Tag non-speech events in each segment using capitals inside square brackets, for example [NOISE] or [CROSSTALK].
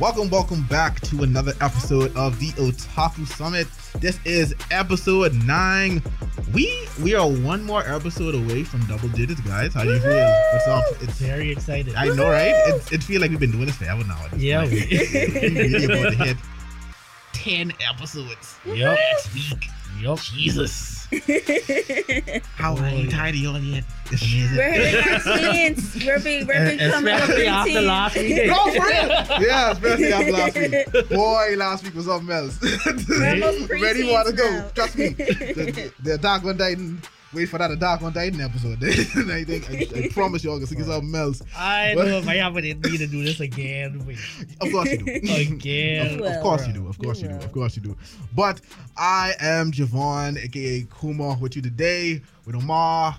Welcome, welcome back to another episode of the Otaku Summit. This is episode nine. We we are one more episode away from double digits, guys. How do you feel? What's up? It's Very excited. I know, right? It, it feels like we've been doing this forever now. Yeah, we- [LAUGHS] really about to hit ten episodes Yup. next week. Yup. Jesus, [LAUGHS] how Boy. are you tired of y'all yet? It's. We're hitting our teens. We're, be, we're becoming a Especially after preteen. last week. [LAUGHS] No, for real. [LAUGHS] Yeah, especially after last week. Boy, last week was something else. We're almost Ready, want to go? Trust me. The, the Attack on Titan. Wait for that Attack on Titan episode. [LAUGHS] and I think I, I [LAUGHS] promise y'all, gonna see something else. I know if I ever didn't need to do this again. Wait. Of course you do. [LAUGHS] Again. Of, of course you do. Of course you do. Of course you do. But I am Javon, aka Kuma, with you today with Omar,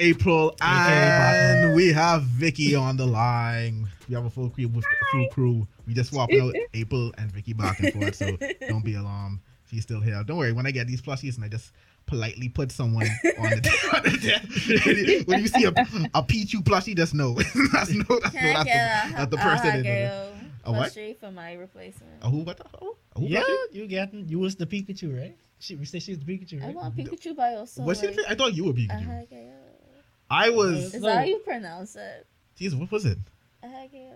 April, and we have Vicky on the line. We have a full crew. Full crew. We just swapping out April and Vicky back and forth, so don't be alarmed. She's still here. Don't worry. When I get these plushies and I just politely put someone on the, on the desk. when you see a, a Pichu plushie, just know. [LAUGHS] that's no. That's no. Can I That's the, a, that's the person. in there. Hageo A what? plushie for my replacement? A who? What the? Oh, who Yeah, plushie? you getting you was the Pikachu, right? She we say she's the Pikachu, I want Pikachu by also. Was she? like, the- I thought you were a Pikachu. Hageo. I was. Is that how you pronounce it? Jeez, what was it? A Hageo.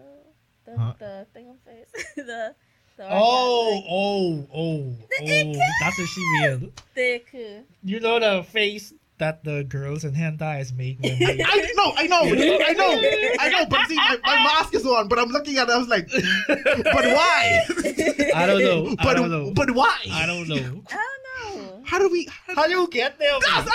The, Huh? the thing on face. [LAUGHS] the. Oh, oh, oh, the Oh, oh, oh, oh! That's what she mean. Deku. You know the face that the girls in hentais make when they [LAUGHS] I know, I know, I know, I know. But see, my, my mask is on, but I'm looking at it. I was like, but why? [LAUGHS] I don't know. I But don't know. but why? I don't know. I don't know. How do we? How, How you get there? man?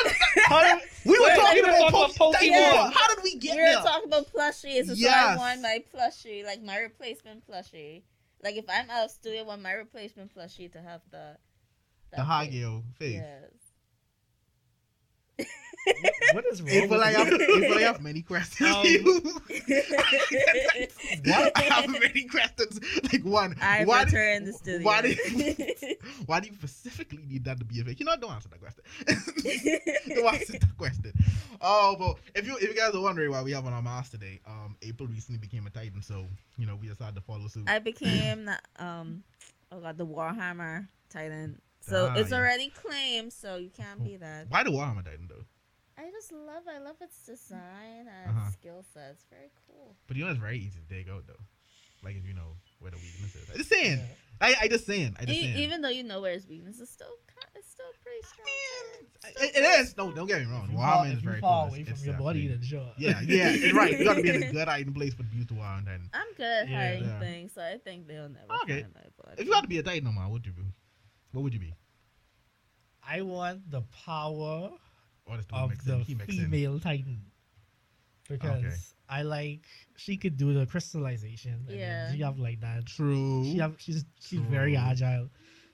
How do, we were talking about po- about Pokemon. you. How did we get there? We were talking about plushies, so Yes. I want my plushie, like my replacement plushie. Like if I'm out of studio, I want my replacement plushie to have the the face. Face. Yes. What is wrong April, I with have, you? I have many [LAUGHS] questions. Um, [LAUGHS] you. what? I have many questions. Like one, I why did- return the studio. Why do, you, [LAUGHS] why do you specifically need that to be a fake? You know, don't answer that question. don't answer that question. Oh, but if you if you guys are wondering why we have on our mask today, um, April recently became a Titan, so you know we decided to follow suit. I became [CLEARS THROAT] the um, oh god, the Warhammer Titan. So Ah, it's yeah. already claimed, so you can't be that. Why the Warhammer Titan though? I just love, I love its design and Uh-huh. skill set. It's very cool. But you know it's very easy to dig out though. Like if you know where the weakness is. I just saying. I, I just saying. I just E- saying. even though you know where his weakness is, still it's still pretty strong. It- it is. No, don't get me wrong. If you fall, Warhammer is if you very fall cool. away from it's your body, definitely- then sure. Yeah, yeah, [LAUGHS] it's right. You gotta be in a good hiding place for the beauty Warhammer Titan. I'm good at Yeah. hiding Yeah. things, so I think they'll never Okay. find my body. If you had to be a Titan, no man, what would you be? What would you be? I want the power Oh, this dude of the in. He mixed in. female Titan because I like she could do the crystallization. Yeah. she have like that. True. She have she's she's very agile,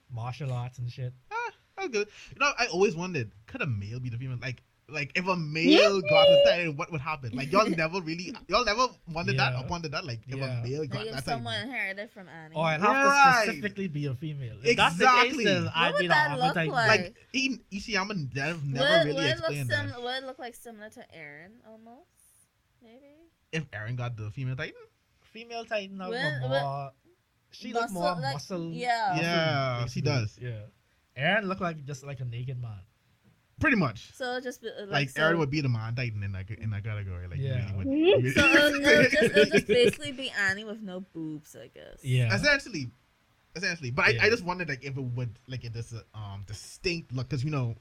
martial arts and shit. Ah, that's good. You know, I always wondered, could a male be the female? Like, like if a male got a Titan, what would happen? Like, y'all never really, y'all never wondered that or wondered that? Like, if Yeah. a male got Like if that someone Titan. inherited from Annie. Or I'd have Right. to specifically be a female. If that's the Exactly. case, What I'd would be that look Titan. like? Like, he, Isayama never, never would, really would it look explained that. Would it look like similar to Eren almost? Maybe. If Eren got the female Titan? Female Titan have Well, more. well, she look more like- muscle. yeah. Yeah, she does. Yeah. Eren look like just like a naked man. Pretty much. So it'll just be like, Like, so, Eren would be the man Titan in that, in that category. Like, Yeah. really would. So it'll, it'll just, it'll just [LAUGHS] basically be Annie with no boobs, I guess. Yeah. essentially essentially but I, Yeah. I just wondered like if it would like if this uh, um distinct look because you know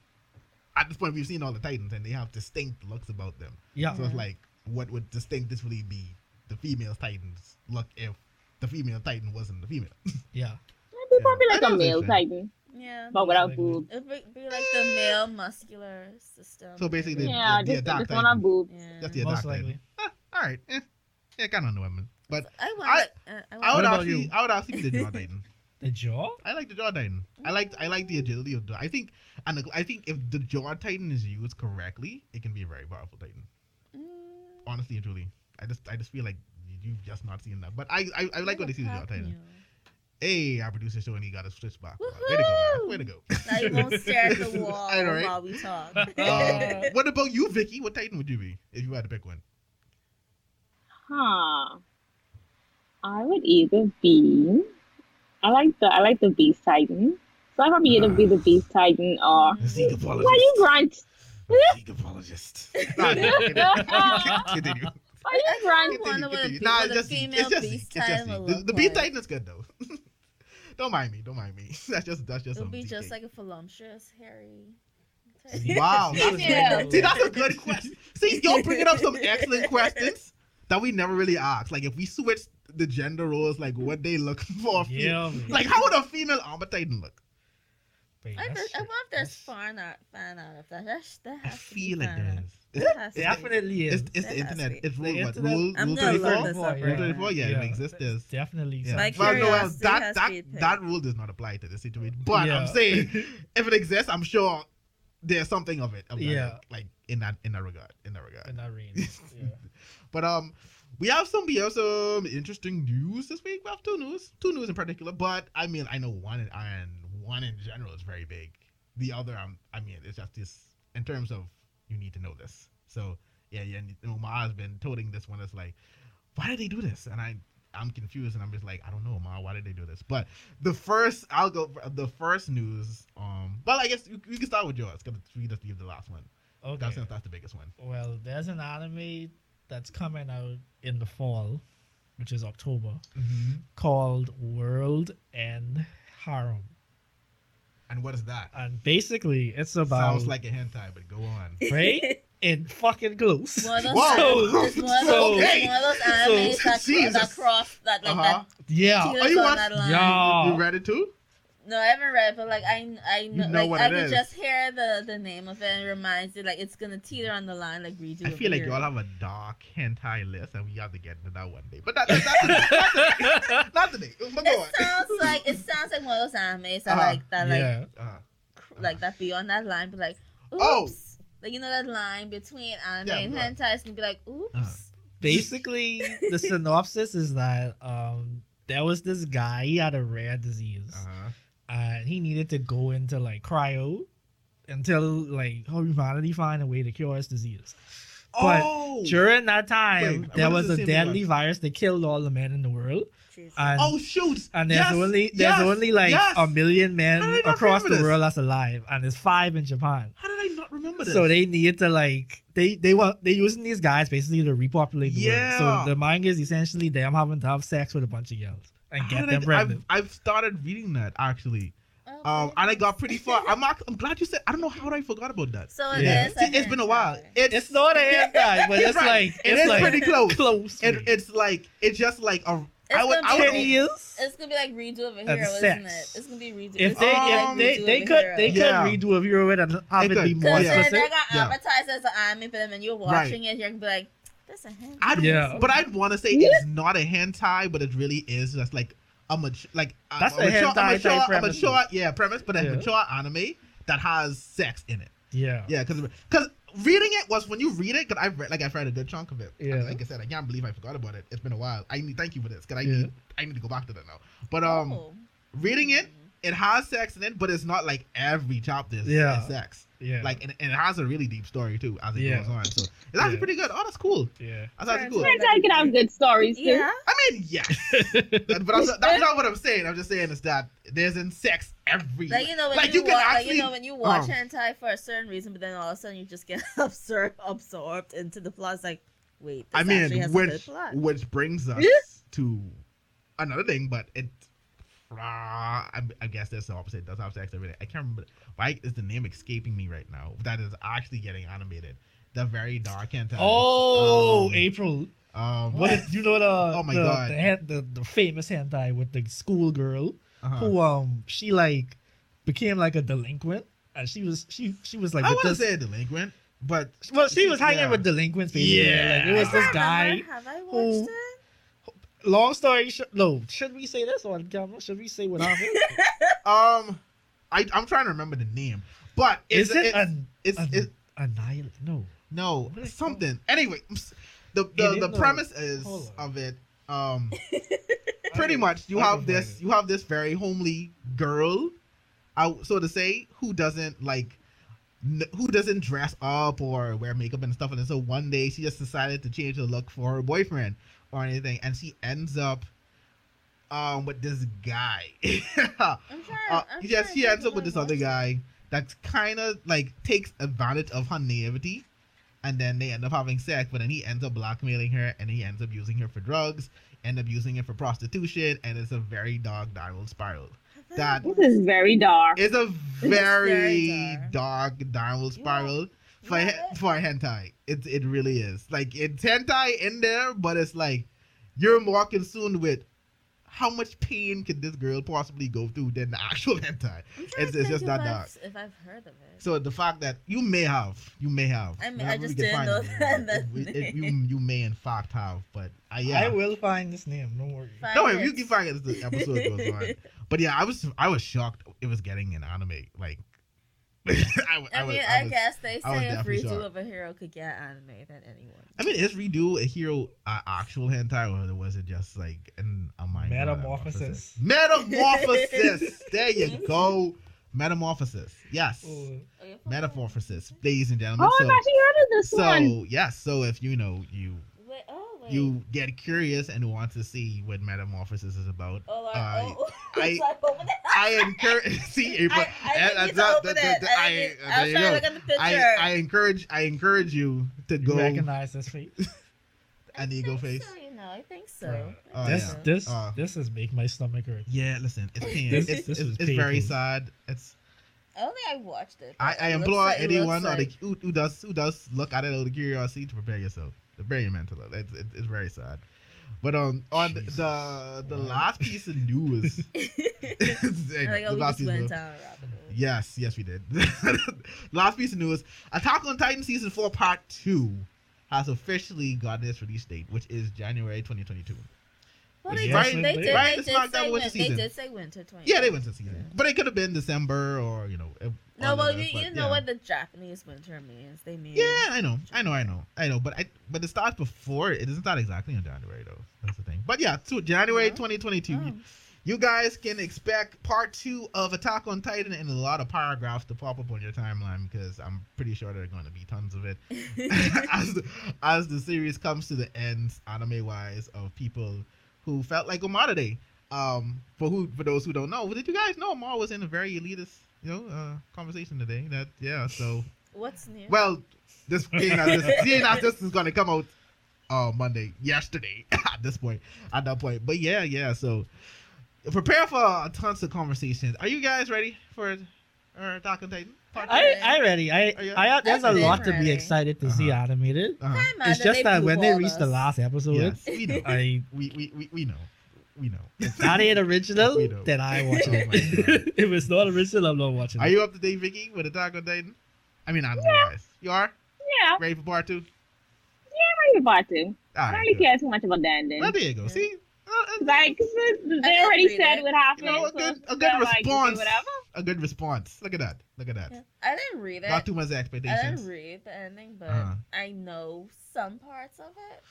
at this point we've seen all the titans and they have distinct looks about them Yeah. so it's like what would distinct this distinctively be the female titans look if the female titan wasn't the female [LAUGHS] Yeah. It'd be probably Yeah. like a male. Titan, Yeah. but without Like- boobs. It'd be, be like the male muscular system. So basically, the- Yeah, the just, dark just one on Titan. boobs. Yeah. that's the Most likely. All right eh. yeah kind of know women but I want. I- uh, I I would about actually you? I would actually be the jaw [LAUGHS] titan The jaw? I like the jaw titan I like I like the agility of the I think and I think if the jaw titan is used correctly it can be a very powerful titan Mm, honestly and truly. I just I just feel like you've just not seen that. But I I, I like what they see with Look Jaw at Titan. you. Hey, our producer showing he got a switch back. Way to go, man. Way to go. Now you won't stare at the [LAUGHS] wall I know, right? while we talk. [LAUGHS] Uh, what about you, Vicky? What Titan would you be if you had to pick one? Huh. I would either be. I like the I like the Beast Titan. So I probably either be the Beast Titan or. Zeke apologist. Why you grunt? Zeke apologist. [LAUGHS] Nah, continue. Why you I grunt? wonder what a, Continue. Nah, what it's just Zeke. female It's just beast Zeke. It's just titan The, look the Beast. Titan is good though. Don't mind me. Don't mind me. [LAUGHS] That's just that's just It'll be just thing. like a voluptuous, hairy. Wow, [LAUGHS] that's, Yeah. see, that's a good question. See, you're bringing up some excellent questions that we never really asked. Like, if we switch the gender roles, like what they look [LAUGHS] for, Yeah, man. like how would a female armor look? Wait, I, that's just, I wonder if there's fan art, fan art of that. That's, that I to feel like fan there's. That has. Definitely is. It's, it's the internet. be. It's The rule what? internet- Rule, I'm rule gonna 34? this up Rule 34? Yeah, Yeah. it exists. There's, Definitely. yeah. My Well, no, well, that, that, to be picked. that rule does not apply to this situation. But Yeah. I'm saying, [LAUGHS] if it exists, I'm sure there's something of it. Of that, Yeah. Like, like in that in that regard. In that regard. in that range. [LAUGHS] Yeah. But um, we have some we have some interesting news this week. We have two news, two news in particular. But I mean, I know one and and one in general is very big. The other, um, I mean, it's just this in terms of you need to know this. So yeah, yeah. And Omar has been toting this one. It's like, why did they do this? And I. I'm confused and I'm just like I don't know, Omar. Why did they do this? But the first, I'll go. The first news. Um, but I guess we, we can start with yours because we just leave the last one. Okay. That's that's the biggest one. Well, there's an anime that's coming out in the fall, which is October, Mm-hmm. called World End Harem. And what is that? And basically, it's about Sounds like a hentai, but go on. [LAUGHS] right in fucking close. One of those, Whoa. it's one of those, So- it's one of those animes so- that, Jesus. that cross that like Uh-huh. Yeah. that Oh, you teeters on watch- that line. Yeah. You read it too? No, I haven't read, it, but like I, I know, you know like what I it can is. just hear the the name of it and it reminds you like it's gonna teeter on the line like redo. I feel like y'all have a dark hentai list, and we have to get into that one day. But that, that, that's the day. Not the day. [LAUGHS] But go. It sounds like it sounds like one of those animes that Uh-huh. like that like yeah. Uh, cr- like that be on that line, but like oops. Oh. Like you know that line between anime Yeah, and bro. hentai is gonna be like oops. Uh-huh. Basically, the [LAUGHS] synopsis is that um there was this guy. He had a rare disease, uh-huh. And he needed to go into like cryo until like how humanity find a way to cure his disease. But Oh, During that time, Wait, there was is a deadly one? virus that killed all the men in the world, and oh shoot! and there's Yes, only there's yes, only like yes. a million men How did I not across the remember this? world that's alive, and there's five in Japan. How did I not remember this? So they need to like they they were they using these guys basically to repopulate the Yeah. world. So the manga is essentially them having to have sex with a bunch of girls and get I- them pregnant. I've, I've started reading that actually, Oh, um, and I got pretty [LAUGHS] far. I'm act- I'm glad you said. I don't know how I forgot about that. So it yeah. is See, it's been a while. It's, It's not a hentai, but [LAUGHS] it's Right. like It it's is like pretty close. Close. It, it's like it's just like a. It's I would. gonna I be would. ten years. It's gonna be like redo of a And hero, isn't sex. it? It's gonna be redo. If they Um, if like they they could hero. they Yeah. could redo a hero it and have They it could. be more Because Yeah. specific. they're gonna Yeah. as an anime, but then when you're watching it, you're gonna be like, "That's a hentai." I'd, Yeah. But I'd want to say it's not a hentai, but it really is just like a mature, like a- That's a a mature, hentai a type mature, a premise. mature, yeah, premise, but a Yeah. mature anime that has sex in it. Yeah. Yeah, because because reading it was when you read it, because I've read like I've read a good chunk of it. Yeah. And like I said, I can't believe I forgot about it. It's been a while. I need thank you for this because I Yeah. need I need to go back to that now. But um, Oh. reading it, it has sex in it, but it's not like every chapter is, Yeah. is sex. Yeah. Like and, and it has a really deep story too as it Yeah. goes on. So it's actually Yeah. pretty good. Oh, that's cool. yeah. That's actually cool. Right. Hentai can have good stories too. Yeah. I mean, yes, but I'm, that's not what I'm saying. I'm just saying is that there's in sex every Like you know when Like, you, you can watch, like actually- you know when you watch um, hentai for a certain reason, but then all of a sudden you just get [LAUGHS] absorbed absorbed into the plot. It's like, wait, this I actually mean, has a good which plot. which brings us to another thing, but it. Uh, I, I guess that's the opposite. That's does have sex. I can't remember. Why is the name escaping me right now? That is actually getting animated. The very dark hentai. Oh, Um, April. um, What is, you know the Oh my the, God. the, hen- the the famous hentai with the schoolgirl uh-huh. who um she like became like a delinquent and she was she she was like I with wouldn't say a delinquent, but well she was hanging yeah. with delinquents basically Yeah. like it was I this guy remember. Have I watched who- it? Long story short no should we say this on camera should we say what happened [LAUGHS] um, I I'm trying to remember the name, but is it's, it it's, an it's, an, it's annihilate no no What is it something. Anyway, the It the, the no- premise is of it. Um, [LAUGHS] [LAUGHS] pretty much you have this you have this very homely girl, out so to say, who doesn't like. n- Who doesn't dress up or wear makeup and stuff, and so one day she just decided to change her look for her boyfriend or anything, and she ends up um with this guy. [LAUGHS] I'm trying. uh, I'm yes, trying she ends up with this other guy that kind of like takes advantage of her naivety, and then they end up having sex. But then he ends up blackmailing her, and he ends up using her for drugs, end up using her for prostitution, and it's a very dark downward spiral. That This is very dark. It's a very very dark downward You spiral for you he- for hentai. It it really is. Like it's hentai in there, but it's like you're more consumed with how much pain could this girl possibly go through than the actual [LAUGHS] hentai. I'm It's- it's just if that dark. If I've heard of it. So the fact that you may have, you may have. I mean, I just can didn't know it, [LAUGHS] that- that it- it- you you may in fact have, but uh, yeah. I will find this name. Don't worry. Find No, it. you can find it as the episode goes on. [LAUGHS] But yeah, I was I was shocked it was getting an anime. Like [LAUGHS] I, w- I, I was, mean, I I, was- guess they say if definitely redo shocked. of a hero could get anime than anyone. I mean, is redo a hero uh, actual hentai or was it just like an a mind Metamorphosis. Metamorphosis. there you go. Metamorphosis. Yes. Oh, Okay, Metamorphosis, ladies and gentlemen. Oh, I've actually heard of this one. so yes. So if you know you Wait, wait. You get curious and want to see what metamorphosis is about, Oh, like, uh, oh, [LAUGHS] I- it's like. I encourage. [LAUGHS] see, [LAUGHS] April. I, I and didn't need that's to not- open that- it. that- I, I- didn't- there I was you trying go. to look at the picture. I, I encourage I encourage you to you go recognize this face. an ego face. So, you know, I think so. Oh, this yeah. this Uh, this is make my stomach hurt. Yeah, listen, it's pain. This- it's this it's, is it's very painful. sad. It's I don't think I watched it. I, I implore like- anyone looks or the, who, who does who does look at it out of curiosity to prepare yourself. Your mental. It's, very sad. But um on the the, last piece of news, [LAUGHS] [LAUGHS] like, oh, last piece of news. down a rabbit hole. Yes, yes, we did. [LAUGHS] last piece of news: Attack on Titan season four part two has officially gotten its release date, which is January 2022. Well, they, is did, right- they did. right They did, smack say with the they did say winter 20. Yeah, they went to season, but it could have been December or you know. it- No, well, you, but you know yeah. what the Japanese winter means. They mean. Yeah, I know, I know, I know, I know. But I, but it starts before. It doesn't start exactly in January though. That's the thing. But yeah, so January Yeah. 2022. Oh. You guys can expect part two of Attack on Titan and a lot of paragraphs to pop up on your timeline because I'm pretty sure there are going to be tons of it [LAUGHS] [LAUGHS] as the, as the series comes to the end, anime wise, of people who felt like Omar Day. Um, for who for those who don't know, did you guys know Omar was in a very elitist, you know, uh, conversation today? That yeah, so What's new? well, this [LAUGHS] seeing as this, seeing as this is going to come out uh Monday, yesterday [LAUGHS] at this point, at that point. But yeah, yeah. So prepare for tons of conversations. Are you guys ready for uh, Attack on Titan? I I ready. I I there's a I've been lot to be excited to see Uh-huh. animated. Uh-huh. It's just that when they blue-balled reach the last episode, Yes, we know. [LAUGHS] I we, we, we, we know. We know. [LAUGHS] if that ain't original, We know. then I watch [LAUGHS] it. God. if it's not original, I'm not watching Are it. you up to date, Vicky, with Attack on Titan? I mean, anime wise. You are? Yeah, Ready for part two? I'm ready about to. All I don't right. really good. care too much about the ending. Well, there you go. See? Uh, uh, they they already said it. what happened. You know, a so good- a good kinda like, response. whatever. a good response. Look at that. Look at that. Yeah. I didn't read it. Not too much expectations. I didn't read the ending, but Uh-huh. I know some parts of it,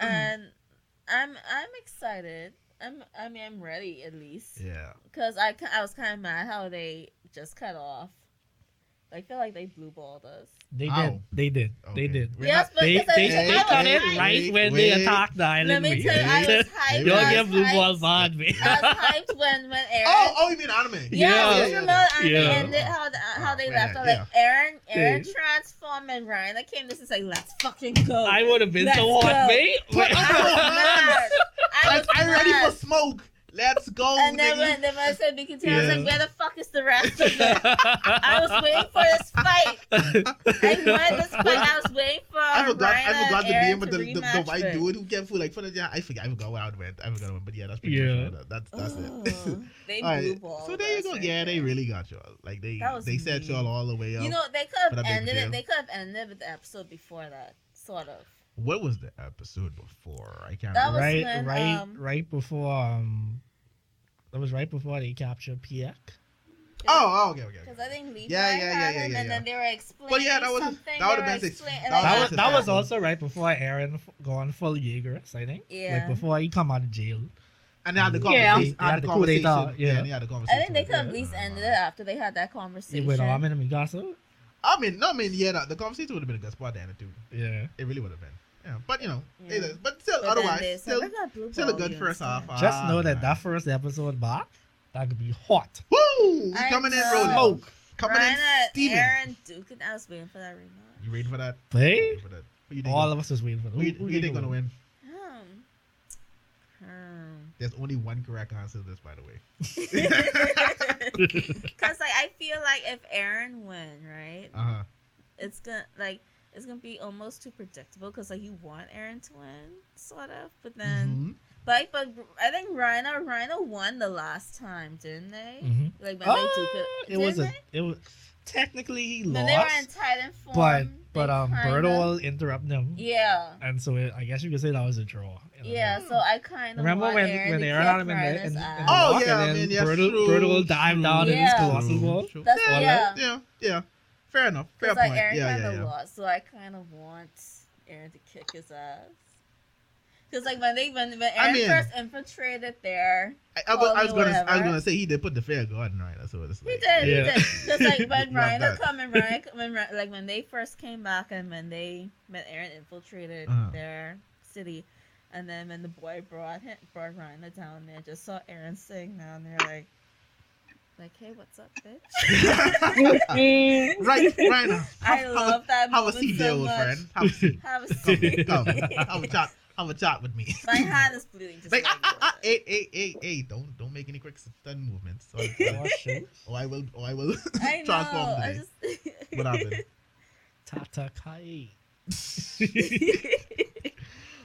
Mhm. and I'm I'm excited. I'm I mean I'm ready at least Yeah. because I I was kind of mad how they just cut off. I feel like they blue balled us. They Ow. did. They did. Okay. They did. Yes, not- but They because I, they, they I it right Wait, when wait. they attacked the island. Let island. me tell you, I was hyped. [LAUGHS] Y'all I was get blue balls on me. I was [LAUGHS] hyped when when Eren. Oh, oh, you mean anime? Yeah, Yeah. yeah, you know, and Yeah. they ended how the, oh, how Oh, they man, left. off, yeah. Like Eren, Eren Yeah. transformed and Reiner. I came just to say, "Let's fucking go." I would have been Let's so go. hot, mate. Put I was [LAUGHS] mad. I Like, was I'm ready for smoke. Let's go, And then nigga. when, then when I said Big T, I was like, "Where the fuck is the rest of it?" I was waiting for this fight. I [LAUGHS] wanted this fight. I was waiting for I forgot. Reiner I forgot and the Eren name of to the, the, the white it. dude who kept food like for the yeah. I forget. I forgot where I went. I forgot. Where, But yeah, that's pretty Yeah. much it. That's that's it. Oh, [LAUGHS] they All right, blue ball. So there you go. Yeah, they really got y'all. Like they That was they set y'all all the way up. You know, they could have ended it. They could have ended with the episode before that, sort of. What was the episode before? I can't. That remember. was right, when, right, um, right before um, that was right before they captured Pieck. Oh, oh, okay, okay. Because okay. I think Levi Yeah, yeah, had yeah, yeah, him, yeah, and then they were explaining Well, yeah, that was- something. that would've been were six- that That was was that was also right before Eren f- gone full Jaeger, I think. Yeah. Like before he come out of jail. And they had the conversation. They had the conversation. yeah. and they had the conversation. I think they could have at least ended it after they had that It conversation. went Armin and Mikasa. I mean, no, I mean, yeah, the, the conversation would have been a good spot to end it too. Yeah. It really would have been. Yeah, but you know, Yeah. it is. But still, But otherwise, they still, "We got blue still a good first half. too." Just know Ah, that that first episode back, that could be hot. Woo! I Coming in know. rolling. Smoke. Coming Reiner in and steaming. Eren Duke, and I was waiting for that rematch. You ready for that? Hey, for that? You all gonna- of us was waiting for who, you- who you think gonna win? Um, um. There's only one correct answer to this, by the way. [LAUGHS] [LAUGHS] [LAUGHS] Cause like I feel like if Eren win, right, Uh huh. it's gonna like it's gonna be almost too predictable. Cause like you want Eren to win, sort of, but then Mhm. but but I think Reiner Reiner won the last time, didn't they? Mhm. Like when Uh, they took it, it was a. didn't It was technically he they? when they were in lost, Titan form. but but um, kinda- Berto interrupt them, Yeah. and so it, I guess you could say that was a draw. in a Yeah, way. so I kind of Remember want when Eren when to Eren kick had in the, in, in the Oh, lock, yeah, I and mean, then yes, Berto, true, Berto will dive true. down in his colossal ball. That's- yeah, yeah. yeah, yeah. Fair enough. Fair Cause like point. Eren yeah, kind yeah, of yeah. lost, so I kind of want Eren to kick his ass. Cause like when they when, when Eren mean- first infiltrated there, I, I, was- I was gonna, I was gonna say he did put the fair garden right. That's what it's he like. did, Yeah. he did. Cause like [LAUGHS] when Reiner that. come and Reiner when Ry- like when they first came back and when they when Eren infiltrated Uh-huh. their city, and then when the boy brought him brought Reiner down there, just saw Eren sitting down there like. Like, hey, what's up, bitch? [LAUGHS] Right, right now. I Have- love that Have a seat so there, old much. friend. Have a seat. Have a Come, seat. come. Have a chat. Have a chat with me. My hand is bleeding. Just Like, like, ah, ah, ah, blood. hey, hey, hey, hey, don't, don't make any quick sudden movements. Or, [LAUGHS] Oh, or I will, or I will I [LAUGHS] know. transform I just. What happened? Tatakae.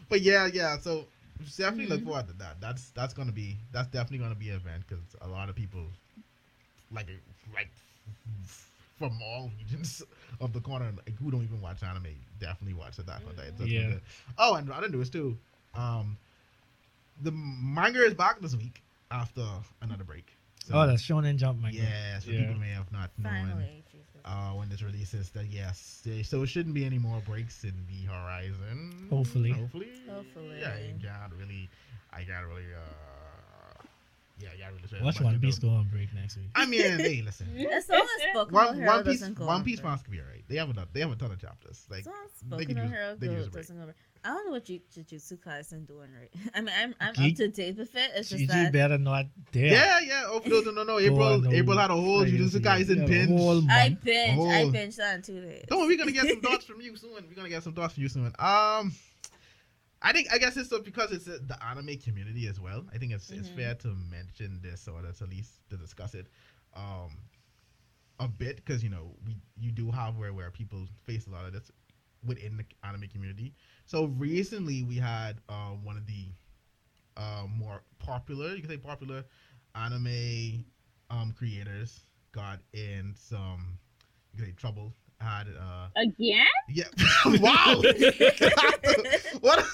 but yeah, yeah. So definitely look Mhm. forward to that. That's that's gonna be that's definitely gonna be an event because a lot of people like like from all regions of the corner like, who don't even watch anime definitely watch Attack on Titan. So it's Yeah. good. Oh, and other news too. Um, the manga is back this week after another break. So, Oh, that's Shonen Jump, man. yeah. So Yeah. people may have not known Finally, Jesus. uh, when this releases that yes, there- so it shouldn't be any more breaks in the horizon. Hopefully. hopefully, Hopefully. Yeah, you can't really, I can't really, uh, yeah, yeah, really. say Watch much One into- Piece go on break next week. I mean, hey, listen. As long as Boku no One, Hero One Piece, doesn't go One on Piece break. fans could be alright. They have a they have a ton of chapters. Like As long as they Boku no Hero they go- use a break. doesn't go over. I don't know what Jujutsu Kaisen doing right. [LAUGHS] I mean, I'm I'm G- up to date with it. It's just GG that better not there. yeah, yeah. Oh, no, no, no, no. April, no. April had a whole Like, Jujutsu Kaisen yeah, binge. whole I month. binge. I Oh. binged that in two days. Don't worry, we're gonna get some [LAUGHS] thoughts from you soon. We're gonna get some thoughts from you soon. Um, I think I guess it's because it's uh, the anime community as well. I think it's it's Mhm. fair to mention this or at least to discuss it, um, a bit because you know we you do have where where people face a lot of this within the anime community. So recently we had uh, one of the uh, more popular, you can say popular anime um, creators got in some you can say trouble. Had uh again? yeah [LAUGHS] wow [LAUGHS] [LAUGHS] what a-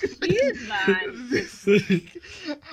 Jeez, man.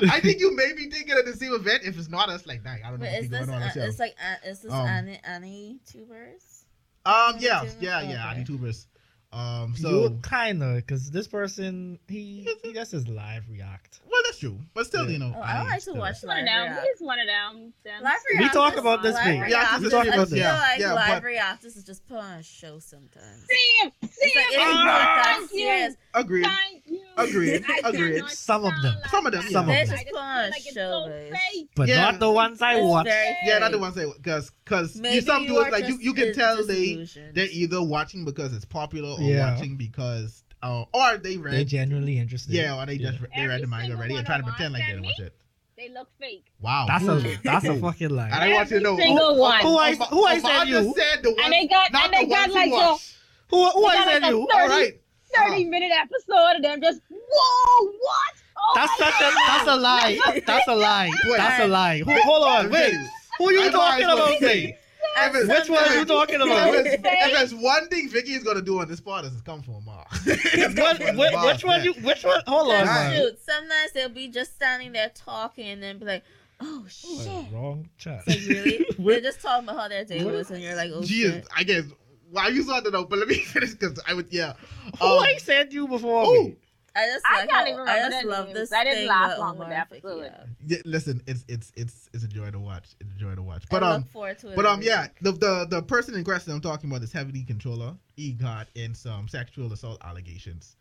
[LAUGHS] I think you may be thinking of the same event. If it's not, us, like, dang, I don't know But what's is going this on. uh, it's like uh, is this Um, Annie Annie tubers? um, yeah, YouTubers? yeah, yeah, Okay. YouTubers. Um, So so kinda, because this person he he does his live react. well, that's true, but still, Yeah. you know, Oh, I would like to still- watch One live of them. He's one of them. them. Live We talk is- about this thing. Yeah, we talk about I this. feel Yeah, like yeah, live but- reactors is just put on a show sometimes. Sam, It's like Sam, it's not thank you. serious. Agreed. Thank you. Agreed, [LAUGHS] I agreed. Some of them. like Some of them, yeah. Some of They them. just put on feel like so But Yeah. not the ones I watch. Yeah, not the ones that because because you some do it like you you can tell they they're either watching because it's popular or Yeah. watching because uh, or they read They're genuinely interested. yeah or they just Yeah. they read the manga already and one trying to pretend like they didn't watch it. They look fake. Wow, That's a that's a fucking lie. And I want you to know single oh, one. oh, Who I- oh, who I oh, said you? said the ones, And they got and they the got like who a watch. Who who They I like a you? All 30 right. 30 ah. minute episode of them just whoa what? Oh That's my such a God. that's a lie. That's a lie. Wait. That's a lie. Who, hold on, wait. Who are you I know talking about? gonna Me? And Which Which one are you talking about? it's, if there's one thing Vicky is gonna do on this part is come for Ma. What, which, which one you? Which one? Hold on, That's man. shoot. Sometimes they'll be just standing there talking and then be like, "Oh shit!" Wrong chat. It's like really, [LAUGHS] What- they're just talking about how their day what- was, and you're like, "Oh Jeez, shit!" I guess. Why you saw that out? But let me [LAUGHS] finish because I would. Yeah. Who Um, I said you before? oh, me? I just I like can't how, even I remember just love this I didn't thing laugh with long with Omar the episode. yeah, listen, it's it's it's it's a joy to watch. It's a joy to watch. But I um, forward to it. but um, every yeah, the the the person in question I'm talking about is Heavy D Controller. He got in some sexual assault allegations.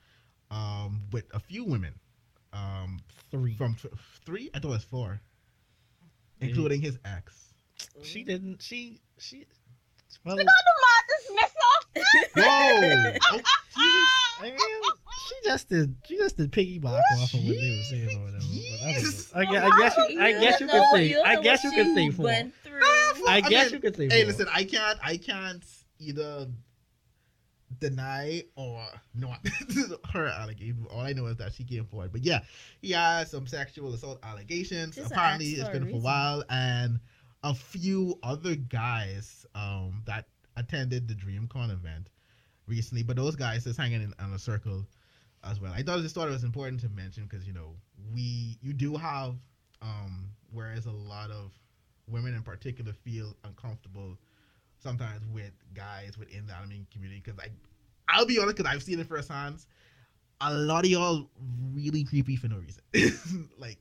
um, with a few women, um, Three. from th- three. I thought it was four, Yeah. including his ex. She didn't. She she. Well, [LAUGHS] Whoa! [LAUGHS] Oh, I mean, she just did. She just did piggyback off of what they were saying or whatever. But I, don't Jeez. know. I, guess, I guess you. I guess you know could say. I guess you what could say she four. Went through. I I guess you could say ah, Hey, listen, I can't, I can't either deny or not [LAUGHS] her allegation. All I know is that she came forward. But yeah, he has some sexual assault allegations. She's an Apparently, it's for a been for a while, and a few other guys um that attended the DreamCon event recently. But those guys just hanging in, in a circle as well. I thought just thought it was important to mention because you know we you do have um whereas a lot of women in particular feel uncomfortable sometimes with guys within the anime community because I I'll be honest because I've seen it firsthand. A lot of y'all really creepy for no reason, [LAUGHS] like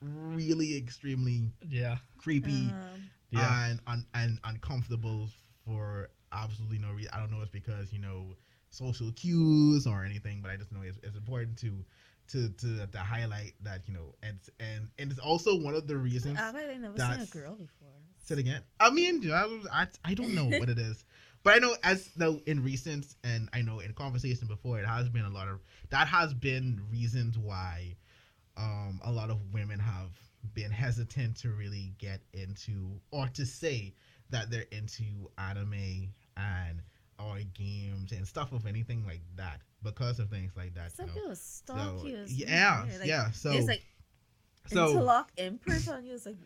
really extremely Yeah. creepy Um, Yeah. and un- and uncomfortable for absolutely no reason. I don't know if it's because you know social cues or anything, but I just know it's, it's important to to to to highlight that you know and and and it's also one of the reasons. I bet they never seen a girl before. Say it again. I mean, I, I, I don't know what it is, [LAUGHS] but I know as though in recent and I know in conversation before, it has been a lot of that has been reasons why um a lot of women have been hesitant to really get into or to say that they're into anime and or games and stuff of anything like that because of things like that. Some people stalk So, you. Yeah. Like, yeah. So it's like so interlock imprint on you. It's like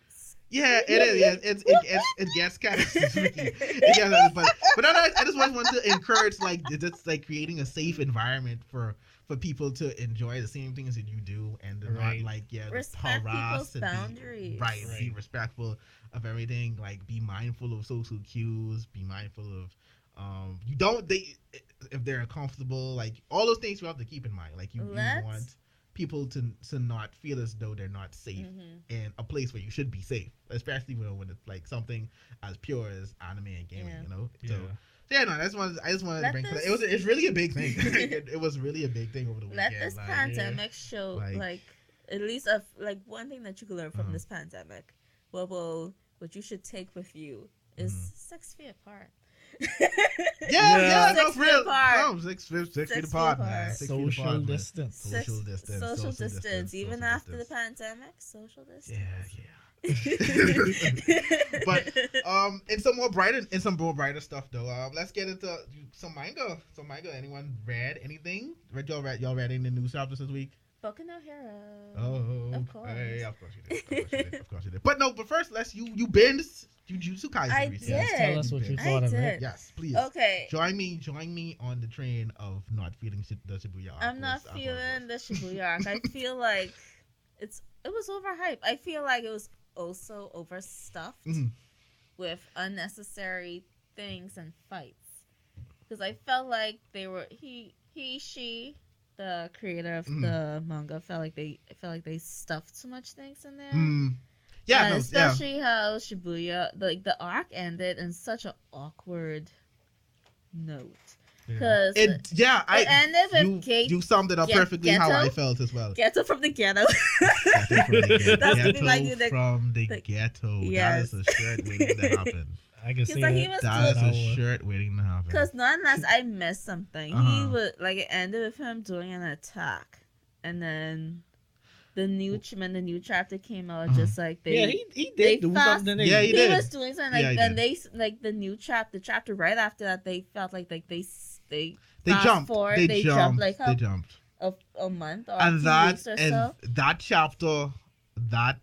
yeah, it is. Yeah, it's it [LAUGHS] gets it gets kind of tricky. It gets, but but I, I just want, want to encourage like just like creating a safe environment for for people to enjoy the same things that you do and Right. not like yeah Respect harass people's and be- boundaries. right, be respectful of everything. Like be mindful of social cues. Be mindful of um you don't they if they're uncomfortable like all those things you have to keep in mind. Like you, you want people to to not feel as though they're not safe mhm. in a place where you should be safe, especially when, when it's like something as pure as anime and gaming, Yeah. you know. Yeah. So yeah, no, I just wanted I just wanted to bring this- It was it's really a big thing. [LAUGHS] it, it was really a big thing over the weekend. Let this like, pandemic show Like- like, at least of like one thing that you could learn from Uh-huh. this pandemic. What will what you should take with you is Mhm. six feet apart. yeah, Yeah. yeah, no, Six for feet real. apart. No, six, six, six Six feet feet apart, man. apart. Six feet Social apart, man. distance. Six- Social distance, Social, social distance, distance, even social after distance. the pandemic, social distance. Yeah, yeah. [LAUGHS] But, [LAUGHS] Um, and some more brighter, and some more brighter stuff though. Um, let's get into some manga. Some manga. Anyone read anything? Read y'all read y'all read any news chapters this week? Boku no Hero. Oh, of course. yeah, of course you did. Of course you did. Of course you did. But no, but first, let's you you binged Jujutsu Kaisen I recently. Yes, tell us did. what you I thought of did. it. Yes, please. Okay. Join me, join me on the train of not feeling the Shibuya. arc I'm not was- I thought it feeling the. Shibuya arc. I feel like [LAUGHS] it's it was overhyped. I feel like it was also overstuffed Mhm. with unnecessary things and fights. Because I felt like they were he he she the creator of Mhm. the manga felt like they felt like they stuffed too much things in there. Mm. Yeah, no, yeah. especially how Shibuya like the arc ended in such an awkward note. Yeah. Because It, yeah, I it ended with you, Gate you summed it up Get- perfectly how I felt as well. Ghetto from the ghetto. [LAUGHS] Ghetto from the ghetto, That's gonna be my new from the the- ghetto. Yes. [LAUGHS] That is a shirt waiting to happen. I can see like that. he was That is doing- a shirt waiting to happen. Because not unless I missed something, he Uh-huh. would like it ended with him doing an attack, and then the new ch- when the new chapter came out, Uh-huh. just like they yeah, he, he they did do fast- something. Yeah, he he, did. was doing something like Yeah, he and they like the new chapter the chapter right after that they felt like like they s- they they jumped. forward, they, they jumped. jumped, like, they jumped. a, a month or a And that or and so. that chapter, that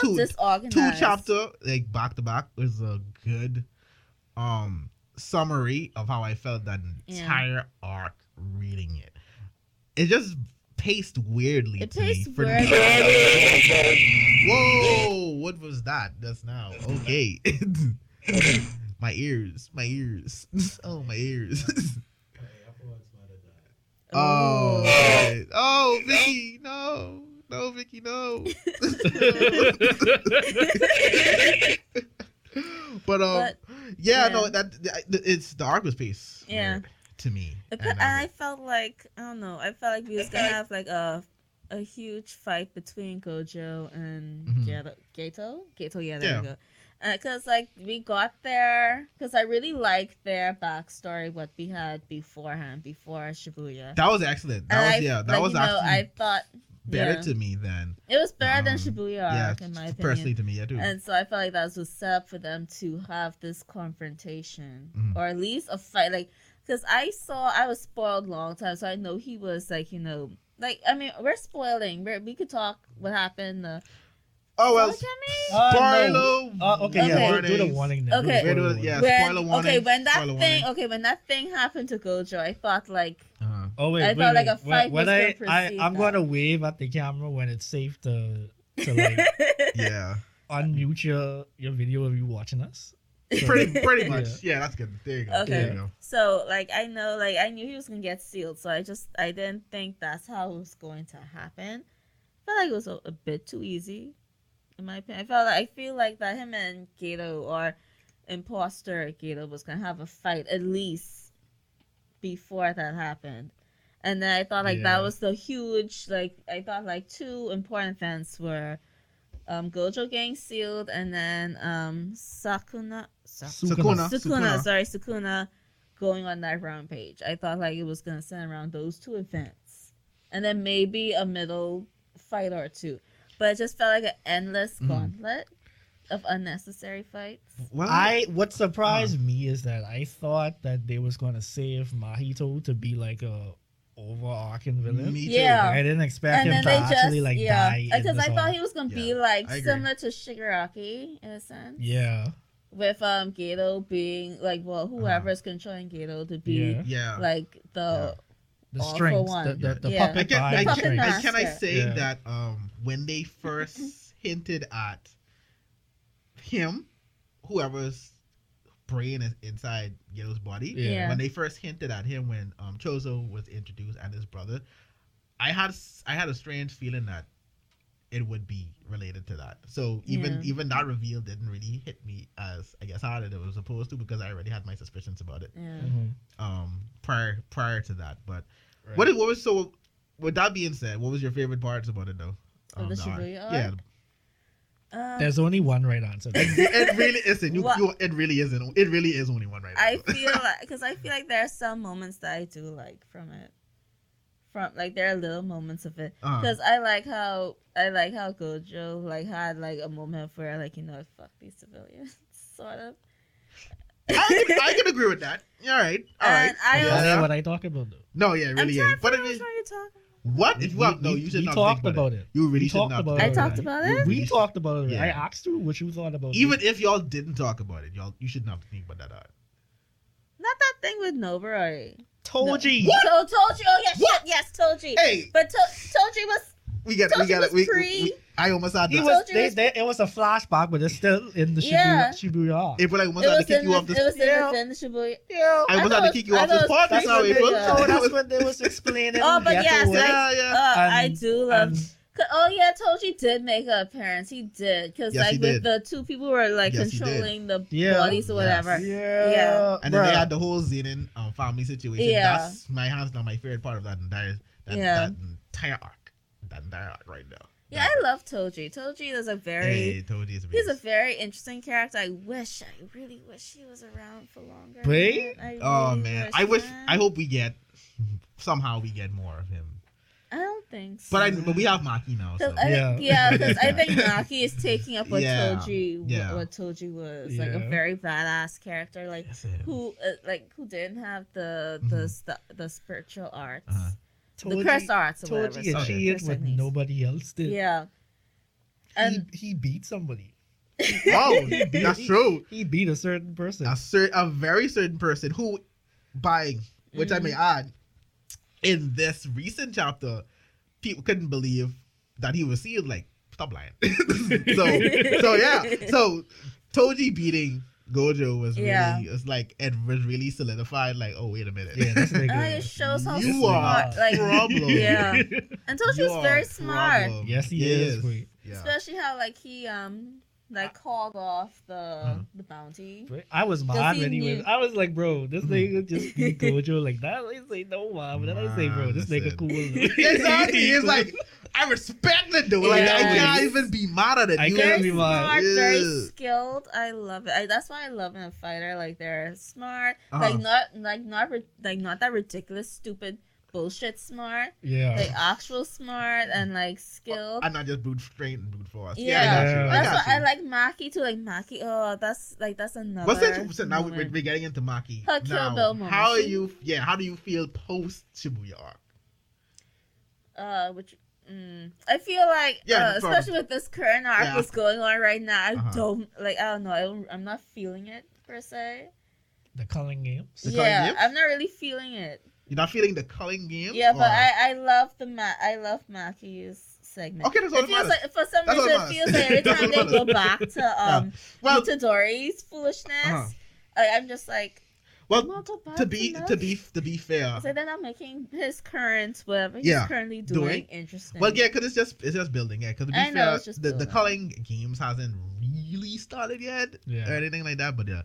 two- two chapter like back to back was a good um summary of how I felt that Yeah. entire arc reading it. It just paced weirdly. It to me for weirdly. [LAUGHS] Whoa! What was that just now? Okay. [LAUGHS] my ears, my ears. [LAUGHS] Oh, my ears. Oh, okay. oh, Vicky, no, no, Vicky, no. [LAUGHS] but um, But, yeah, yeah. no, that that- it's the arc was paced. Yeah. to me. And could- and I was felt like I don't know. I felt like we was gonna have like a a huge fight between Gojo and Mhm. Geto. Geto. Geto. Yeah, there Yeah. we go. Because like we got there, because I really liked their backstory, what we had beforehand, before Shibuya. that was excellent. That And was I- yeah. That like, was you know, actually I thought better yeah. to me than it was better than um, Shibuya yeah. in my Personally, to me, yeah, too. And so I felt like that was set up for them to have this confrontation, Mhm. or at least a fight. Like, because I saw I was spoiled long time, so I know he was like, you know, like I mean, we're spoiling. We're, we could talk what happened. Uh, oh well, Look at. Uh, spoiler. no. Uh, okay, yeah, Okay. do, do the warning then. do the Okay. We're spoiler doing- yeah. warning. when, spoiler warning, okay, when that spoiler thing, warning. okay, when that thing happened to Gojo, I thought like, Uh-huh. Oh wait, I wait, felt like wait. a fight when, was when I, gonna I precede I'm gonna wave at the camera when it's safe to to like [LAUGHS] Yeah, unmute your your video of you watching us. So- pretty pretty Yeah. much. Yeah, that's good. There you go. Okay. There you go. So like I know like I knew he was gonna get sealed, so I just I didn't think that's how it was going to happen. I felt like it was a, a bit too easy, in my opinion. I felt like I feel like that him and Geto or imposter Geto was gonna have a fight at least before that happened. And then I thought like Yeah. that was the huge like I thought like two important events were um Gojo getting sealed and then um Sakuna Sakuna Sukuna. Sukuna. Sukuna, sorry, Sukuna going on that rampage. I thought like it was gonna center around those two events, and then maybe a middle fight or two. But it just felt like an endless Mhm. gauntlet of unnecessary fights. Well, I what surprised Uh-huh. me is that I thought that they was gonna save Mahito to be like a overarching villain. me too. Yeah. I didn't expect And him then to they actually just like yeah, die in because this I thought he was gonna be like similar to Shigaraki in a sense. Yeah, With um Geto being like well whoever's controlling Geto to be Uh-huh. yeah. Yeah. like the The All for strength, one. the, the, the Yeah. I puppet can, behind I, the puppet can. I, can I say Yeah. that um when they first [LAUGHS] hinted at him, whoever's brain is inside Geto's body, Yeah. Yeah. when they first hinted at him when um Choso was introduced and his brother, I had I had a strange feeling that it would be related to that. So even Yeah. even that reveal didn't really hit me as I guess hard as it was supposed to because I already had my suspicions about it yeah. Mhm. um prior prior to that. But Right. what what was so? With that being said, what was your favorite parts about it though? Of the arc? Yeah. Um, There's only one right answer. it, it really isn't. You, What- you, it really isn't. It really is only one right answer. I now. feel [LAUGHS] like because I feel like there are some moments that I do like from it. From like there are little moments of it Uh-huh. because I like how I like how Gojo like had like a moment where like you know fuck these civilians [LAUGHS] sort of. I, can, I can agree with that. All right, all right. And I Yeah. Also- what I talk about though. No, yeah, really I'm is. trying But to it figure is what you're what if well, no, we, you should we not talked think about, about it. it. You really We should talked not. about think I talked about it? We really talked about it. Yeah. I asked you what you thought about Even it. if y'all didn't talk about it, y'all you should not think about that. Art. Not that thing with Nobara. Toji. No. To- Toji. Oh yes, What? shit, yes, Toji. Hey, But to- Toji was we got we got it. We, pre- we, I almost had He that. was, they, they, it was a flashback, but it's still in the Shibuya. Yeah. Shibuya. April, I almost it had to was kick in you the, off this. it was Yeah. in the Shibuya. yeah. I almost I had to kick you I off this thought- podcast That's now, what they, April. oh, that's what they was [LAUGHS] explaining. Oh, but yes, away. yeah, yeah. Uh, I do love. and- 'Cause- Oh yeah, Toji did make an appearance. He did because Yes, he like with did. the two people were like Yes, controlling the Yeah. bodies or whatever. Yeah. Yeah. And then they had the whole Zenin um, family situation. Yeah. That's my hands down my favorite part of that entire that, Yeah. that entire arc. That entire arc right now. Yeah, I love Toji. Toji is a very Hey, Toji is he's a very interesting character. I wish, I really wish he was around for longer. Wait. man. I Oh really man, I wish. man. I hope we get somehow we get more of him. I think so. But I but we have Maki now. So. 'Cause I Yeah. yeah, because I [LAUGHS] think Maki is taking up what Yeah. Toji, Yeah. what Toji was like a very badass character, like Yes, who, uh, like who didn't have the the st- the spiritual arts, Uh-huh. the Toji- cursed arts, or whatever. Toji sorry, achieved curse what nobody else did. Yeah, and he, he beat somebody. [LAUGHS] Oh, [LAUGHS] beat- that's true. He beat a certain person. A cer- a very certain person who, by which I may add, in this recent chapter, people couldn't believe that he was sealed. Like, stop lying. [LAUGHS] so, so yeah. So, Toji beating Gojo was really, Yeah. it's like it was really solidified. Like, oh wait a minute. yeah, that's and nigga. it shows how You smart, are like problem. yeah, and Toji was very smart, problem. Yes, he is, wait. Yeah. especially how like he um like called off the Uh-huh. the bounty. I was mad he when he knew- was. I was like, bro, this nigga just be [LAUGHS] Gojo like that. I say no, man. But then I say, bro, this nigga listen. cool. [LAUGHS] exactly. It's like [LAUGHS] I respect the dude. Like I can't even be mad at it. I You can't be mad. smart, very skilled. I love it. I, that's why I love in a fighter. Like they're smart, Uh-huh. like not like not like not that ridiculous, stupid bullshit smart. yeah. Like actual smart and like skilled. and not just brute strength and brute force. Yeah, Yeah, I got you. I got what you. I like Maki too. Like Maki, oh, that's like that's another. What's that? So now we're, we're getting into Maki. Her Kill now, Bill moment. how are you? Yeah, how do you feel post Shibuya arc? uh which mm, I feel like Yeah, uh, especially with this current arc Yeah. that's going on right now, I Uh-huh. don't like I don't know, I don't, I'm not feeling it per se. the culling games. The Culling yeah, Games? I'm not really feeling it. You're not feeling the culling game? Yeah, but I I love the Ma- I love Maki's segment. Okay, that's all it feels matters. like for some That's reason it feels like every [LAUGHS] time they go back to [LAUGHS] um well, Itadori's foolishness, Uh-huh. I, I'm just like well, I'm not go back to be that. to be to be fair, So they're not making his current whatever he's Yeah, currently doing. doing, interesting. well, yeah, because it's just it's just building. Yeah, because to be I fair, it's just the, the building. culling games hasn't really started yet Yeah. or anything like that. But yeah,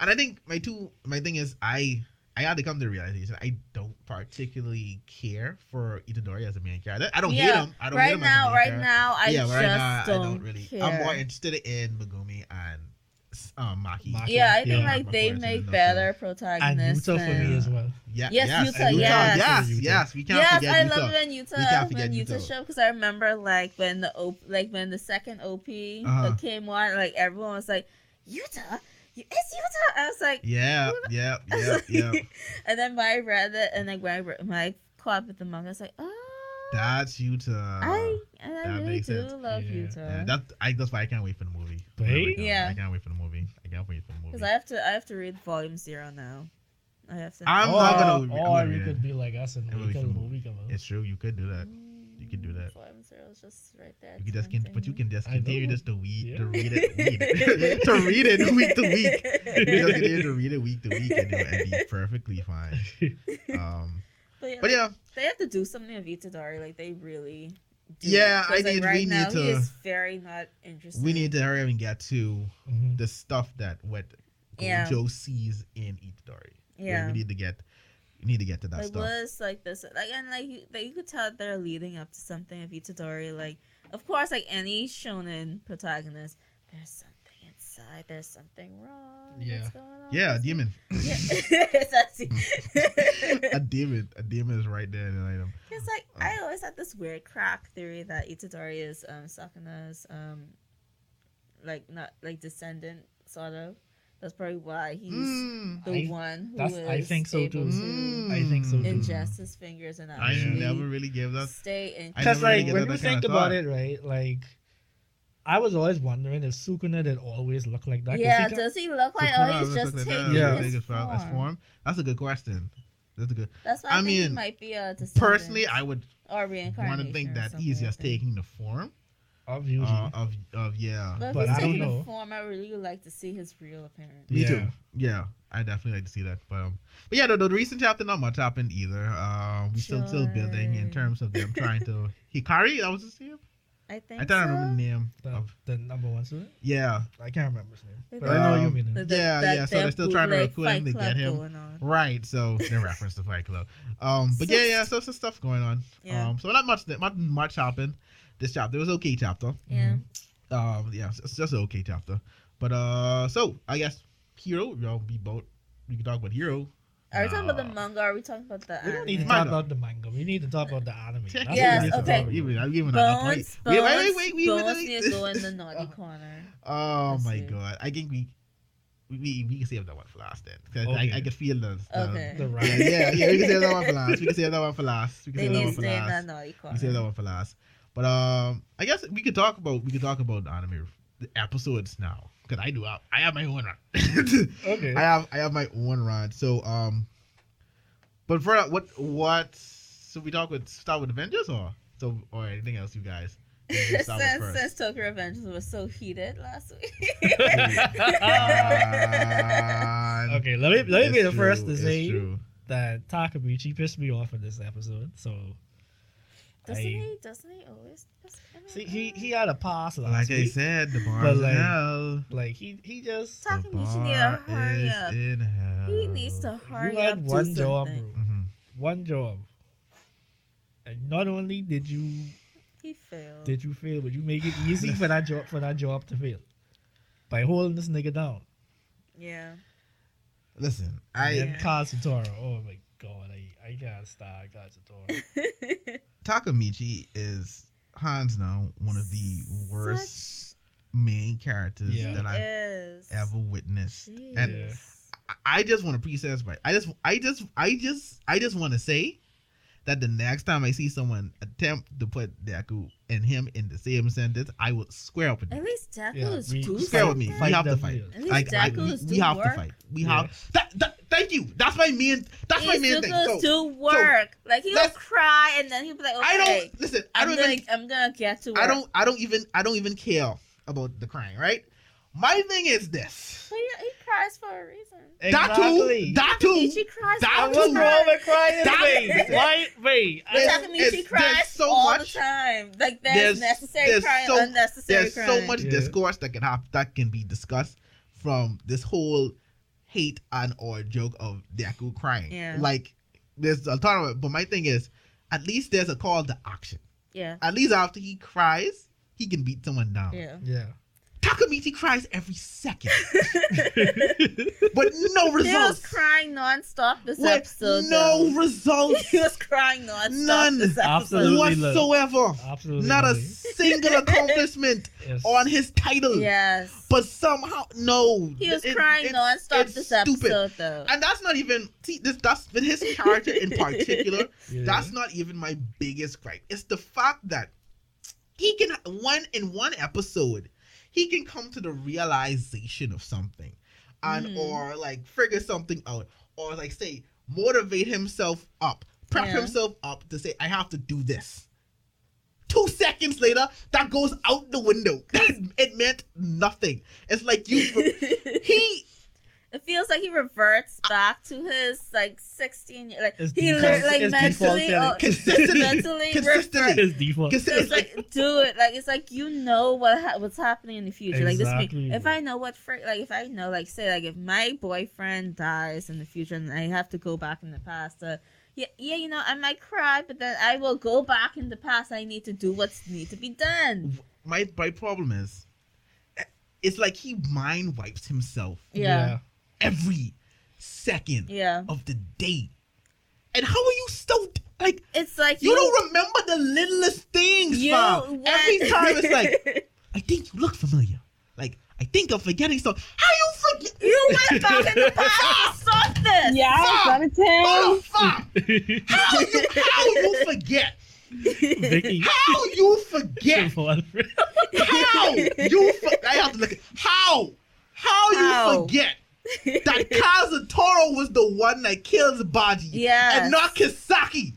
and I think my two my thing is I I had to come to the realization I don't particularly care for Itadori as a main character. I don't hate him. I don't hate right him now, as a main right character. now, I yeah, just right now don't, I don't really. care. I'm more interested in Megumi and um, Maki. Maki. yeah, I think Yeah. like they make it's better And protagonists. Yuta for me as well. Yeah, Yes, yes, Yuta, and yes. yes, Yuta. yes. We can't yes, forget I Yuta. love it when Yuta can't when forget Yuta, Yuta. show because I remember like when the op- like when the second OP Uh-huh. came on, like everyone was like Yuta, You- it's Yuta. I was like, Yeah, yeah, [LAUGHS] yeah, yeah. and then when I read it and like when I, re- when I caught up with the manga, I was like, oh, That's Yuta. I and I that really do sense. love Yeah. Yuta. Yeah, that I that's why I can't wait for the movie. But Whenever hey- it comes. Yeah. I can't wait for the movie. I can't wait for the movie. Because I have to, I have to read volume zero now. I have to. I'm or, not gonna- I'm Or gonna oh, you read could it. be like us and It will wait till the movie come out. It's true. You could do that. You could do that. Volume zero is just right there. You could just can, but you can just continue just to read, Yeah. to read it, read [LAUGHS] to read it week to week. [LAUGHS] You just continue to read it week to week and, it and be perfectly fine. Um, [LAUGHS] But yeah, but yeah, they have to do something with Itadori. Like they really. Do. Yeah, I 'Cause, like, need- we right need now, to- He is very not interested. we need to hurry up and get to Mhm. the stuff that what Yeah. Gojo sees in Itadori. We- Yeah. we, need to get, we need to get to that like stuff. was like this like and like you, like you could tell they're leading up to something of Itadori like of course like any shonen protagonist there's something inside there's something wrong Yeah. what's going Yeah, a demon. yeah [LAUGHS] a demon. A demon is right there in the item. it's like I always had this weird crack theory that Itadori is um Sukuna's um like not like descendant sort of that's probably why he's Mm. the I- one who that's- I think so able too. to I think so too. ingest his fingers and I actually never really gave that. stay in Because never really like when you think about thought. it, right? Like I was always wondering if Sukuna did always look like that. 'cause Yeah, he ca- does he look like So oh he's looks just like taking Yeah. his his form. his form? form. That's a good question. That's a good. That's why I I, think he mean, might be a Personally, I would or reincarnation. want to think that he's just that. taking the form of usually. uh, of of yeah. But but I don't taking know. the form, I really like to see his real appearance. Me too. Yeah. Yeah, I definitely like to see that. But um, but yeah, the, the recent chapter not much happened either. Um, we still still building in terms of them trying to [LAUGHS] Hakari. That was his name. I think I don't so. remember the name. the, Of, the number one student. yeah, I can't remember his name, Like but I know you Um, mean. The- it. the- Yeah, that yeah, so they're still trying to recruit him to get him. right. So [LAUGHS] in reference to Fight Club. Um, but yeah, yeah. So some stuff going on. Yeah. Um, so not much. Not much happened. This chapter was okay chapter. Yeah. Um, yeah, it's just an okay chapter. But uh, so I guess Hero, you know, we both we can talk about Hero. Are we talking about the Uh, manga? Or are we talking about the We don't anime? need to Manga. talk about the manga. We need to talk about the anime. That's Yes, okay. talk. Even, I'm giving that up. Bones, wait, wait, Bones, wait, wait, wait, Bones need to go in the naughty [LAUGHS] corner. Oh Let's my see. god! I think we we we, we can save that one for last then. 'Cause Okay. I, I can feel the, the Okay. The [LAUGHS] Yeah, yeah, yeah. We can save that one for last. We can save that one for last. We can They save that one for last. that We can save that one for last. But um, I guess we could talk about we could talk about the anime episodes now because I do have, I have my own run. [LAUGHS] Okay. I have I have my own run. So um, but for what what so we talk with start with Avengers or so or anything else you guys? You can since, first. since Tokyo Revengers was so heated last week. Man. [LAUGHS] okay, let me let me be It's the first to say true. that Takemichi pissed me off in this episode. So Doesn't I- he? Doesn't he always? See, he he had a pass last Like I said, the bar But, is like, hell. Like he he just The Takamichi need to bar hurry is up. in hell. He needs to hurry you up. had one job, something. bro. Mhm. One job. And not only did you He failed. did you fail, but you make it easy for that job for that job to fail by holding this nigga down. yeah. Listen, I I and Yeah. Kazutora. Oh my god, I I can't stand Kazutora. Takamichi is hands down one of the worst main characters Yeah. that I've is. ever witnessed. Jeez. And I- I just want to preset right. I just, I just, I just, I just want to say that the next time I see someone attempt to put Deku and him in the same sentence, I will square up with At least Deku Yeah, is we- good. Square with me. Fight we have to fight. At least Like, I, Deku we, is we do have to fight. We Yeah. have that, that. Thank you. That's my main. That's my main thing. So, do work. like he'll cry and then he'll be like, okay, I don't listen. I I'm don't gonna, even. I'm gonna get to work. I don't. I don't even. I don't even care about the crying. Right. My thing is this. But he, he cries for a reason. That too. That too. Takamichi cries That all the what's too. wrong time. with crying, That- wait? Why? Wait. I- There's- Takamichi it's- there's cries so all much- the time. Like there's, there's- necessary there's crying, so- unnecessary There's crying. so much Yeah. discourse that can have that can be discussed from this whole hate and or joke of Deku crying. Yeah. Like there's a ton of it, but my thing is, at least there's a call to action. Yeah, At least after he cries, he can beat someone down. yeah. yeah. Takamichi cries every second, [LAUGHS] but no results. He was crying nonstop this With episode. no though. [LAUGHS] results he was crying nonstop None. this episode. Absolutely. whatsoever. Absolutely. Not a single [LAUGHS] accomplishment Yes. on his title. Yes. But somehow, no. He was It- crying it's- nonstop it's this stupid. episode though. And that's not even see this. That's with his character in particular. Yeah. That's not even my biggest gripe. It's the fact that he can one in one episode, he can come to the realization of something, and Mm. or like figure something out, or like say motivate himself up, prep Yeah. himself up to say I have to do this. Two seconds later, that goes out the window. [LAUGHS] it meant nothing. It's like you. [LAUGHS] he It feels like he reverts back to his like sixteen year like His he default- like his mentally default oh, Consistently. mentally Consistently. revert- His default. Cause So it's like do it. Like it's like you know what ha- what's happening in the future. Like this Exactly. if I know what for like if I know like say like if my boyfriend dies in the future and I have to go back in the past uh, yeah yeah you know I might cry but then I will go back in the past. I need to do what's need to be done. My my problem is, it's like he mind wipes himself. Yeah every second yeah of the day. And how are you so like it's like you don't remember the littlest things, you fam? went- Every time it's like [LAUGHS] I think you look familiar. Like I think I'm forgetting something. How you forget? You went back in the past and saw this. Yeah, Fuck. Jonathan. [LAUGHS] Motherfucker! How you how you forget? Vicky. How you forget? [LAUGHS] How you? For, I have to look at how. How you forget that [LAUGHS] Kazutora was the one that kills Baji Yes. and not Kisaki?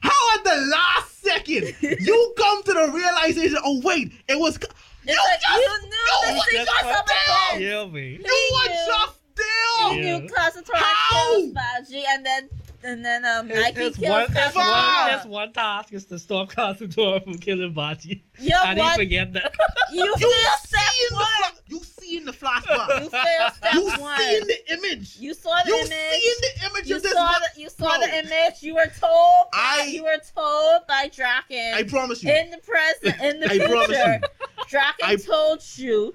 How at the last second you [LAUGHS] come to the realization? Oh wait, it was. Ka- It's you like just you knew you were thing just was up still. again. Yeah, me. You were just still. You knew Kazutora How? kills Baji, and then and then um His, Nike his kills one, his, one, his one task is to stop Kazutora from killing Baji. Yeah, and he what? forget that. [LAUGHS] You You failed step see in the one. fla- you see in the flashback. You failed step You one. see in the image. You saw the You image. see in the image You of this. saw the you saw Bro. the image. You were told. by- I- you were told by Draken I promise you. in the present in the [LAUGHS] I promise future. you. Draken I- told you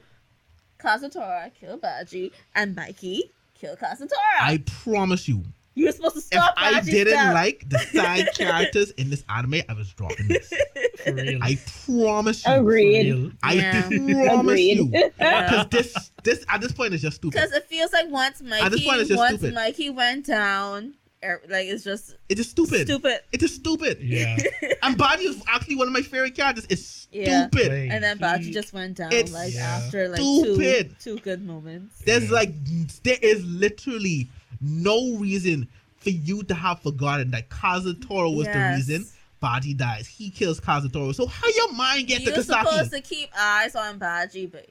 Kazutora kill Baji and Mikey kill Kazutora. I promise you. You were supposed to If I didn't death. like the side [LAUGHS] characters in this anime, I was dropping this. [LAUGHS] For real. I promise you. Agreed. I Yeah. promise Agreed. [LAUGHS] you. Yeah. Because this, this at this point is just stupid. Because it feels like once Mikey, At this Mikey, point, it's just once stupid. Mikey went down, er, like it's just It is stupid. stupid. It is stupid. Yeah. And Baji is actually one of my favorite characters. It's stupid. Wait, And then he- Baji just went down It's like Yeah. after like stupid. two two good moments. There's Yeah. like there is literally no reason for you to have forgotten that Kazutora was Yes. the reason Baji dies. He kills Kazutora. So how your mind get to You're supposed to keep eyes on Baji, but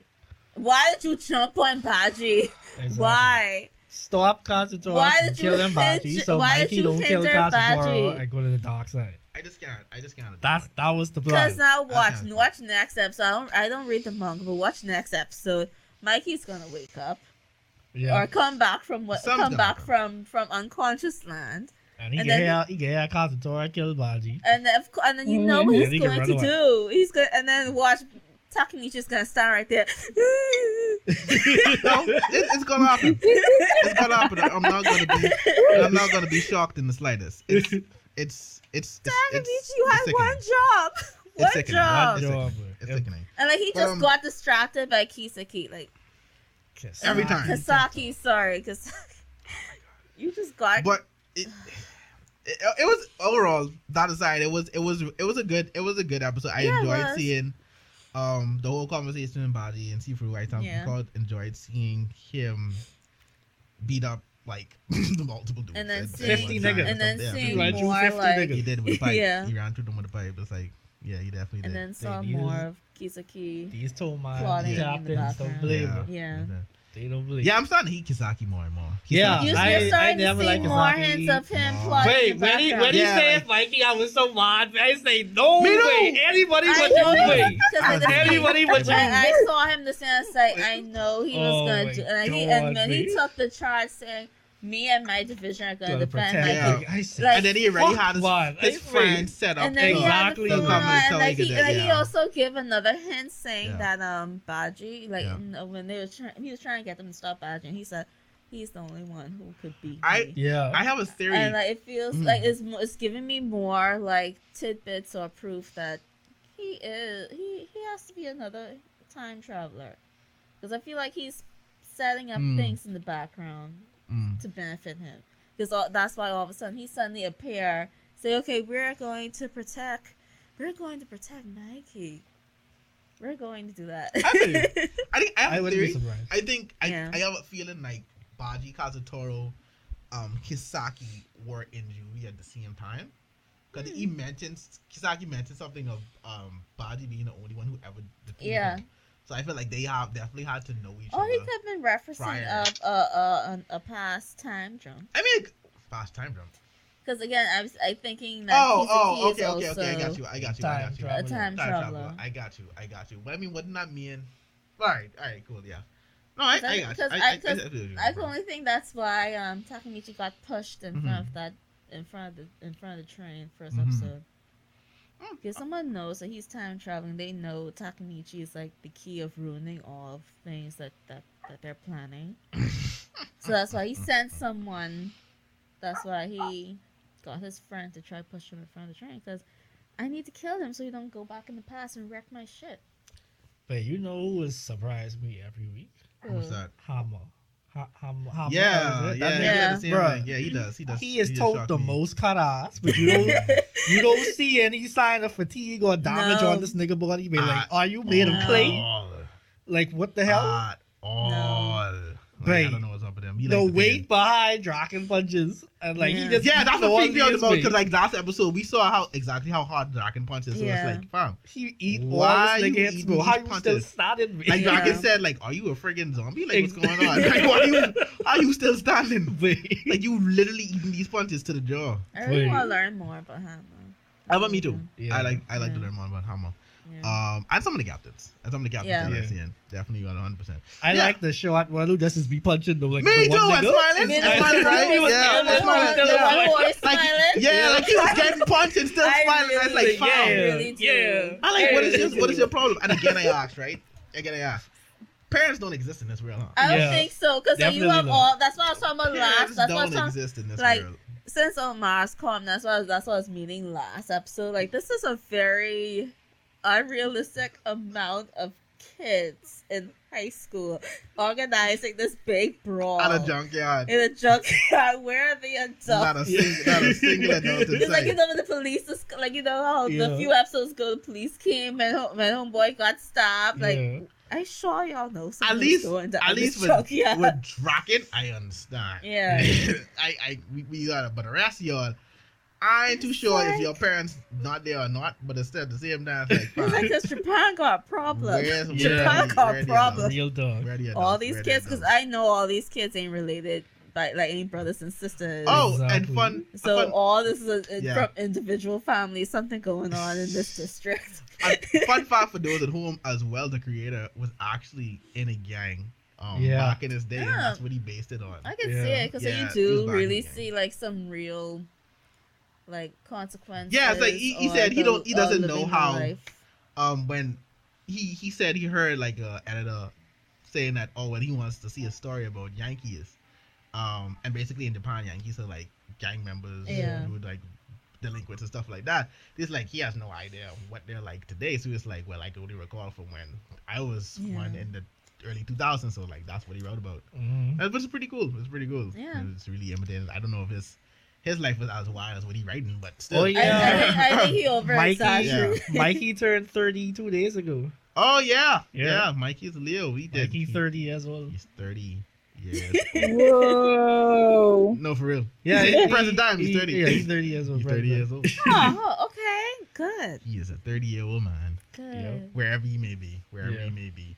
why did you jump on Baji? Exactly. Why? stop Kazutora Why from did you killing hit- Baji, so why did Mikey you don't kill hinder Kazutora Baji? and go to the dark side. I just can't. I just can't. That's that was the plan. Because now watch sounds watch next episode. I don't I don't read the manga, but watch next episode. Mikey's gonna wake up Yeah, or come back from what Something's come back from from unconscious land, and he and get then- here, he get here Kazutora kill Baji. and then of co- and then you know Mhm. what he's he going to away. do. He's going and then watch Takemichi's gonna stand right there. [LAUGHS] No, it, it's gonna happen. It's gonna happen. I'm not gonna be. I'm not gonna be shocked in the slightest. It's it's it's it's, Takemichi, it's, you had it's one job. One sickening. job. It's sickening. It's sickening. And like he just Um, got distracted by Kisaki, like Kiss. Every time. Kasaki. Sorry, because [LAUGHS] You just got. But it, it it was overall that aside, it was it was it was a good it was a good episode. I Yeah, enjoyed seeing um the whole conversation in Body and Sifu. I thought Yeah. called enjoyed seeing him beat up like [LAUGHS] the multiple dudes. And then at- at seeing- one 50 niggas. and then Yeah, seeing Right, more like, he did with a pipe. Yeah. He ran through them with a pipe. It's like yeah, he definitely and did. And then saw They more use- of Kisaki. These two man Plotting in the captains don't background. believe yeah. Yeah. They don't believe. Yeah, I'm starting to hate Kisaki more and more. Yeah, You, Kisaki- I- you're I starting never to see liked more Kisaki. hints of him No. plotting Wait, the when he when background. he Yeah, said like- Mikey, I was so mad. I say no Me too. way. Anybody I but know you way. because of the Anybody but you. I, I saw him the same like I know he was Oh gonna do, and, he, and then he took the charge saying, "Me and my division are gonna Gonna defend protect Yeah. Mikey." me. I said, Like, and then he already had his, man. his friend set up. And then to- he had Exactly. the to full come on, and and like he, that, like he also gave another hint saying Yeah. that um Baji, like Yeah. when they were trying, he was trying to get them to stop Baji, and he said he's the only one who could beat I- me. Yeah. I have a theory. And like it feels Mm. like it's mo- it's giving me more like tidbits or proof that he is he he has to be another time traveler because I feel like he's setting up Mm. things in the background Mm. to benefit him because that's why all of a sudden he suddenly appear say okay we're going to protect we're going to protect Mikey we're going to do that I believe [LAUGHS] I think I have I a theory. I think I, Yeah. I have a feeling like Baji Kazutora, um, Kisaki were in Yui at the same time. Because he Hmm. mentions Kisaki mentioned something of um Baji being the only one who ever defeated Yeah. him. So I feel like they have definitely had to know each other. or he other. could have been referencing prior. a, a, a, a, a past time jump I mean, past time jump. Because again, I was I thinking that Oh, Kisaki oh, is okay, okay, okay. I got you. I got you. I got you. traveler. a time, traveler. I got you. I got you. But I mean, wouldn't that mean? All right, all right, cool, yeah. No, I, I I- got you. because I, I- I, I, because I feel I can only think that's why um Takamichi got pushed in Mhm. front of that in front of the in front of the train first Mhm. episode. Mm. Because someone knows that he's time traveling, they know Takamichi is like the key of ruining all of things that that, that they're planning. [LAUGHS] so that's why he sent someone. That's why he got his friend to try push him in front of the train because I need to kill him so he don't go back in the past and wreck my shit. But you know who has surprised me every week? Who's Ugh. that? Hanma. Ha- Ham- Hanma. Yeah, is it? yeah, That he Yeah. did the same Bruh. thing. Yeah, he does. He does. He is just told the me. most cut ass, but you don't [LAUGHS] you don't see any sign of fatigue or damage No. on this nigga body. Be like, are you made of clay? Like what the hell? At all. Like, I don't know He the likes to weight fit behind Draken punches, and like Yeah. he just. Yeah, that's what all freaked me out the his most weight. because like last episode we saw how exactly how hard Draken punches. So Yeah. it's like, fam, he eat Why all this you nigga hits, eating bro. How these you still punches? standing? like Yeah. Draken said, like, are you a friggin' zombie? Like, what's going on? [LAUGHS] Like, why are you are you still standing? [LAUGHS] Like, you literally eating these punches to the jaw. I really want to learn more about Hanma. How about me too? Yeah. I like I like to learn more about Hanma. Yeah. Um, and some of the captains. And some of the captains Yeah. that Yeah. Definitely 100. percent I Yeah. like the short one who just is be punching them like Me the too. one [LAUGHS] And smiling. You mean smiling, right? who Yeah, the and one smiling. who- the Yeah. one who was Like, smiling? yeah, like he was getting punched and still I smiling. I was like, really- yeah. yeah, really yeah. I like what is your what is your problem? And again, I asked, right? Again, I asked. Parents don't exist in this world, huh? I don't Yeah. think so because you have not. all. That's what I was talking about last. Parents That's what I don't was talking. exist in this like, world. Since Omar's come, that's what I was, that's what I was meaning last episode. Like this is a very unrealistic amount of kids in high school organizing this big brawl At a junkyard. in a junkyard. [LAUGHS] Where are the adults? Not a single, not a single [LAUGHS] adult in It's like you know when the police is like you know how Yeah. the few episodes ago the police came and home, when homeboy got stopped. Like Yeah. I sure y'all know At least, going down at least with, junkyard. with Draken, I understand. Yeah. [LAUGHS] I, I, we, we got it. But the rest of y'all, I ain't too sure if your parents not there or not. But instead, at the same time, [LAUGHS] it's like, It's like this Japan got problems. where's, [LAUGHS] Yeah. Japan the- got where the problems. adults? Real dog. Where all adults? these Where kids, because? I know all these kids ain't related by like any brothers and sisters. Oh, and fun. So fun, all this is a, Yeah. from individual families, something going on in this district. [LAUGHS] fun fact for those at home as well. The creator was actually in a gang. Um, Yeah. back in his day, Yeah. that's what he based it on. I can Yeah. see it because Yeah, you do really in the game. see like some real, like consequences. Yeah, it's like he- he or said he the- don't- he doesn't know how- life. um when he he said he heard like a editor saying that oh when he wants to see a story about Yankees, um and basically in Japan Yankees are like gang members Yeah. who would like delinquents and stuff like that. It's like he has no idea what they're like today. So it's like well I can only recall from when I was Yeah. one in the early 2000s. So like that's what he wrote about. Mhm. That was pretty cool. It was pretty cool. Yeah. It's really imitated. I don't know if his his life was as wild as what he writing, but still. Oh, yeah. I, think, I think he [LAUGHS] over Mikey, exaggerated. Mikey turned 32 days ago. Oh yeah, Yeah. yeah. Mikey's Leo. He did. Mikey 30 years old. He's thirty years. [LAUGHS] Whoa. no, for real. Yeah, he's he- present time. He's he- thirty. Yeah, he's 30 years old. He's thirty years old. [LAUGHS] oh, okay, good, He is a thirty-year-old man, good. wherever he may be, wherever Yeah. he may be.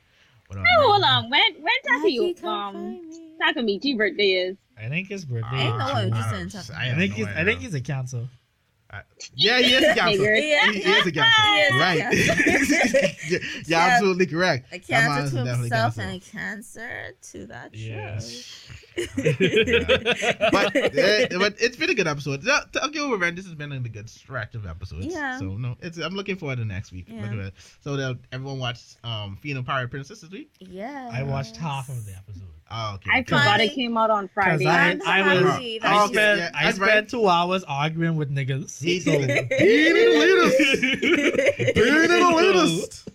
But, um, Hey, hold on. When when Mikey, Taki come um find me. Takamichi birthday is? I think his birthday. I ain't know is what June. you I, saying, don't- I, I think no he's. I think he's a cancer. Yeah, he is a cancer. Yeah. He, he is a cancer. He a right. cancer. you're, [LAUGHS] you're Yeah. absolutely correct. A That man cancer is to definitely himself cancer. and a cancer to that Yeah. show. but, [LAUGHS] eh, but it's been a good episode. Yeah, Tokyo Revenge. This has been a good stretch of episodes. Yeah. So no, it's I'm looking forward to next week. Yeah. Look at that. So that everyone watched um Fena Pirate Princess this week. yeah. I watched half of the episode. Oh, okay. I forgot Finally- it came out on Friday. I- I'm was- I I spent yeah, I spent right. two hours arguing with niggas. He So- [LAUGHS] Being in the latest. Being in the latest.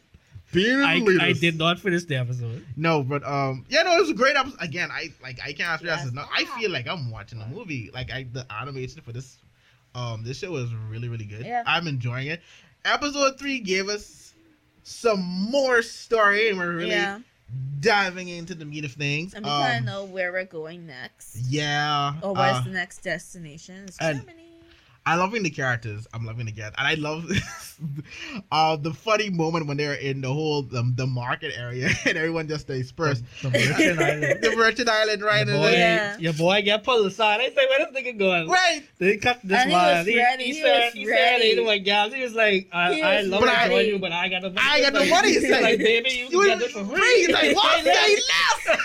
Being in the I, latest. I did not finish the episode. No, but um, yeah, no, it was a great episode. Again, I like I can't stress Yes. this. No, I feel like I'm watching a movie. Like I, the animation for this, um, this show is really really good. Yeah. I'm enjoying it. Episode three gave us some more story, and we're really yeah, diving into the meat of things. and we kind of Um, know where we're going next, yeah, or where's uh, the next destination? It's Germany. I'm loving the characters. I'm loving the characters, and I love [LAUGHS] uh, the funny moment when they're in the whole um, the market area [LAUGHS] and everyone just dispersed. The, the Merchant [LAUGHS] Island. the Merchant Island, right? Your boy, Yeah. your boy get pulled aside. I say, where this nigga going? Right. They cut this And he man. was He, ready, he he said, was he said, ready. hey, to my gal. He was like, I, He I love But I- enjoying you, but I got the money. I got the Like, money, He's it's like, like, baby, you You can get this for free. It's like, what? Say Say less. less.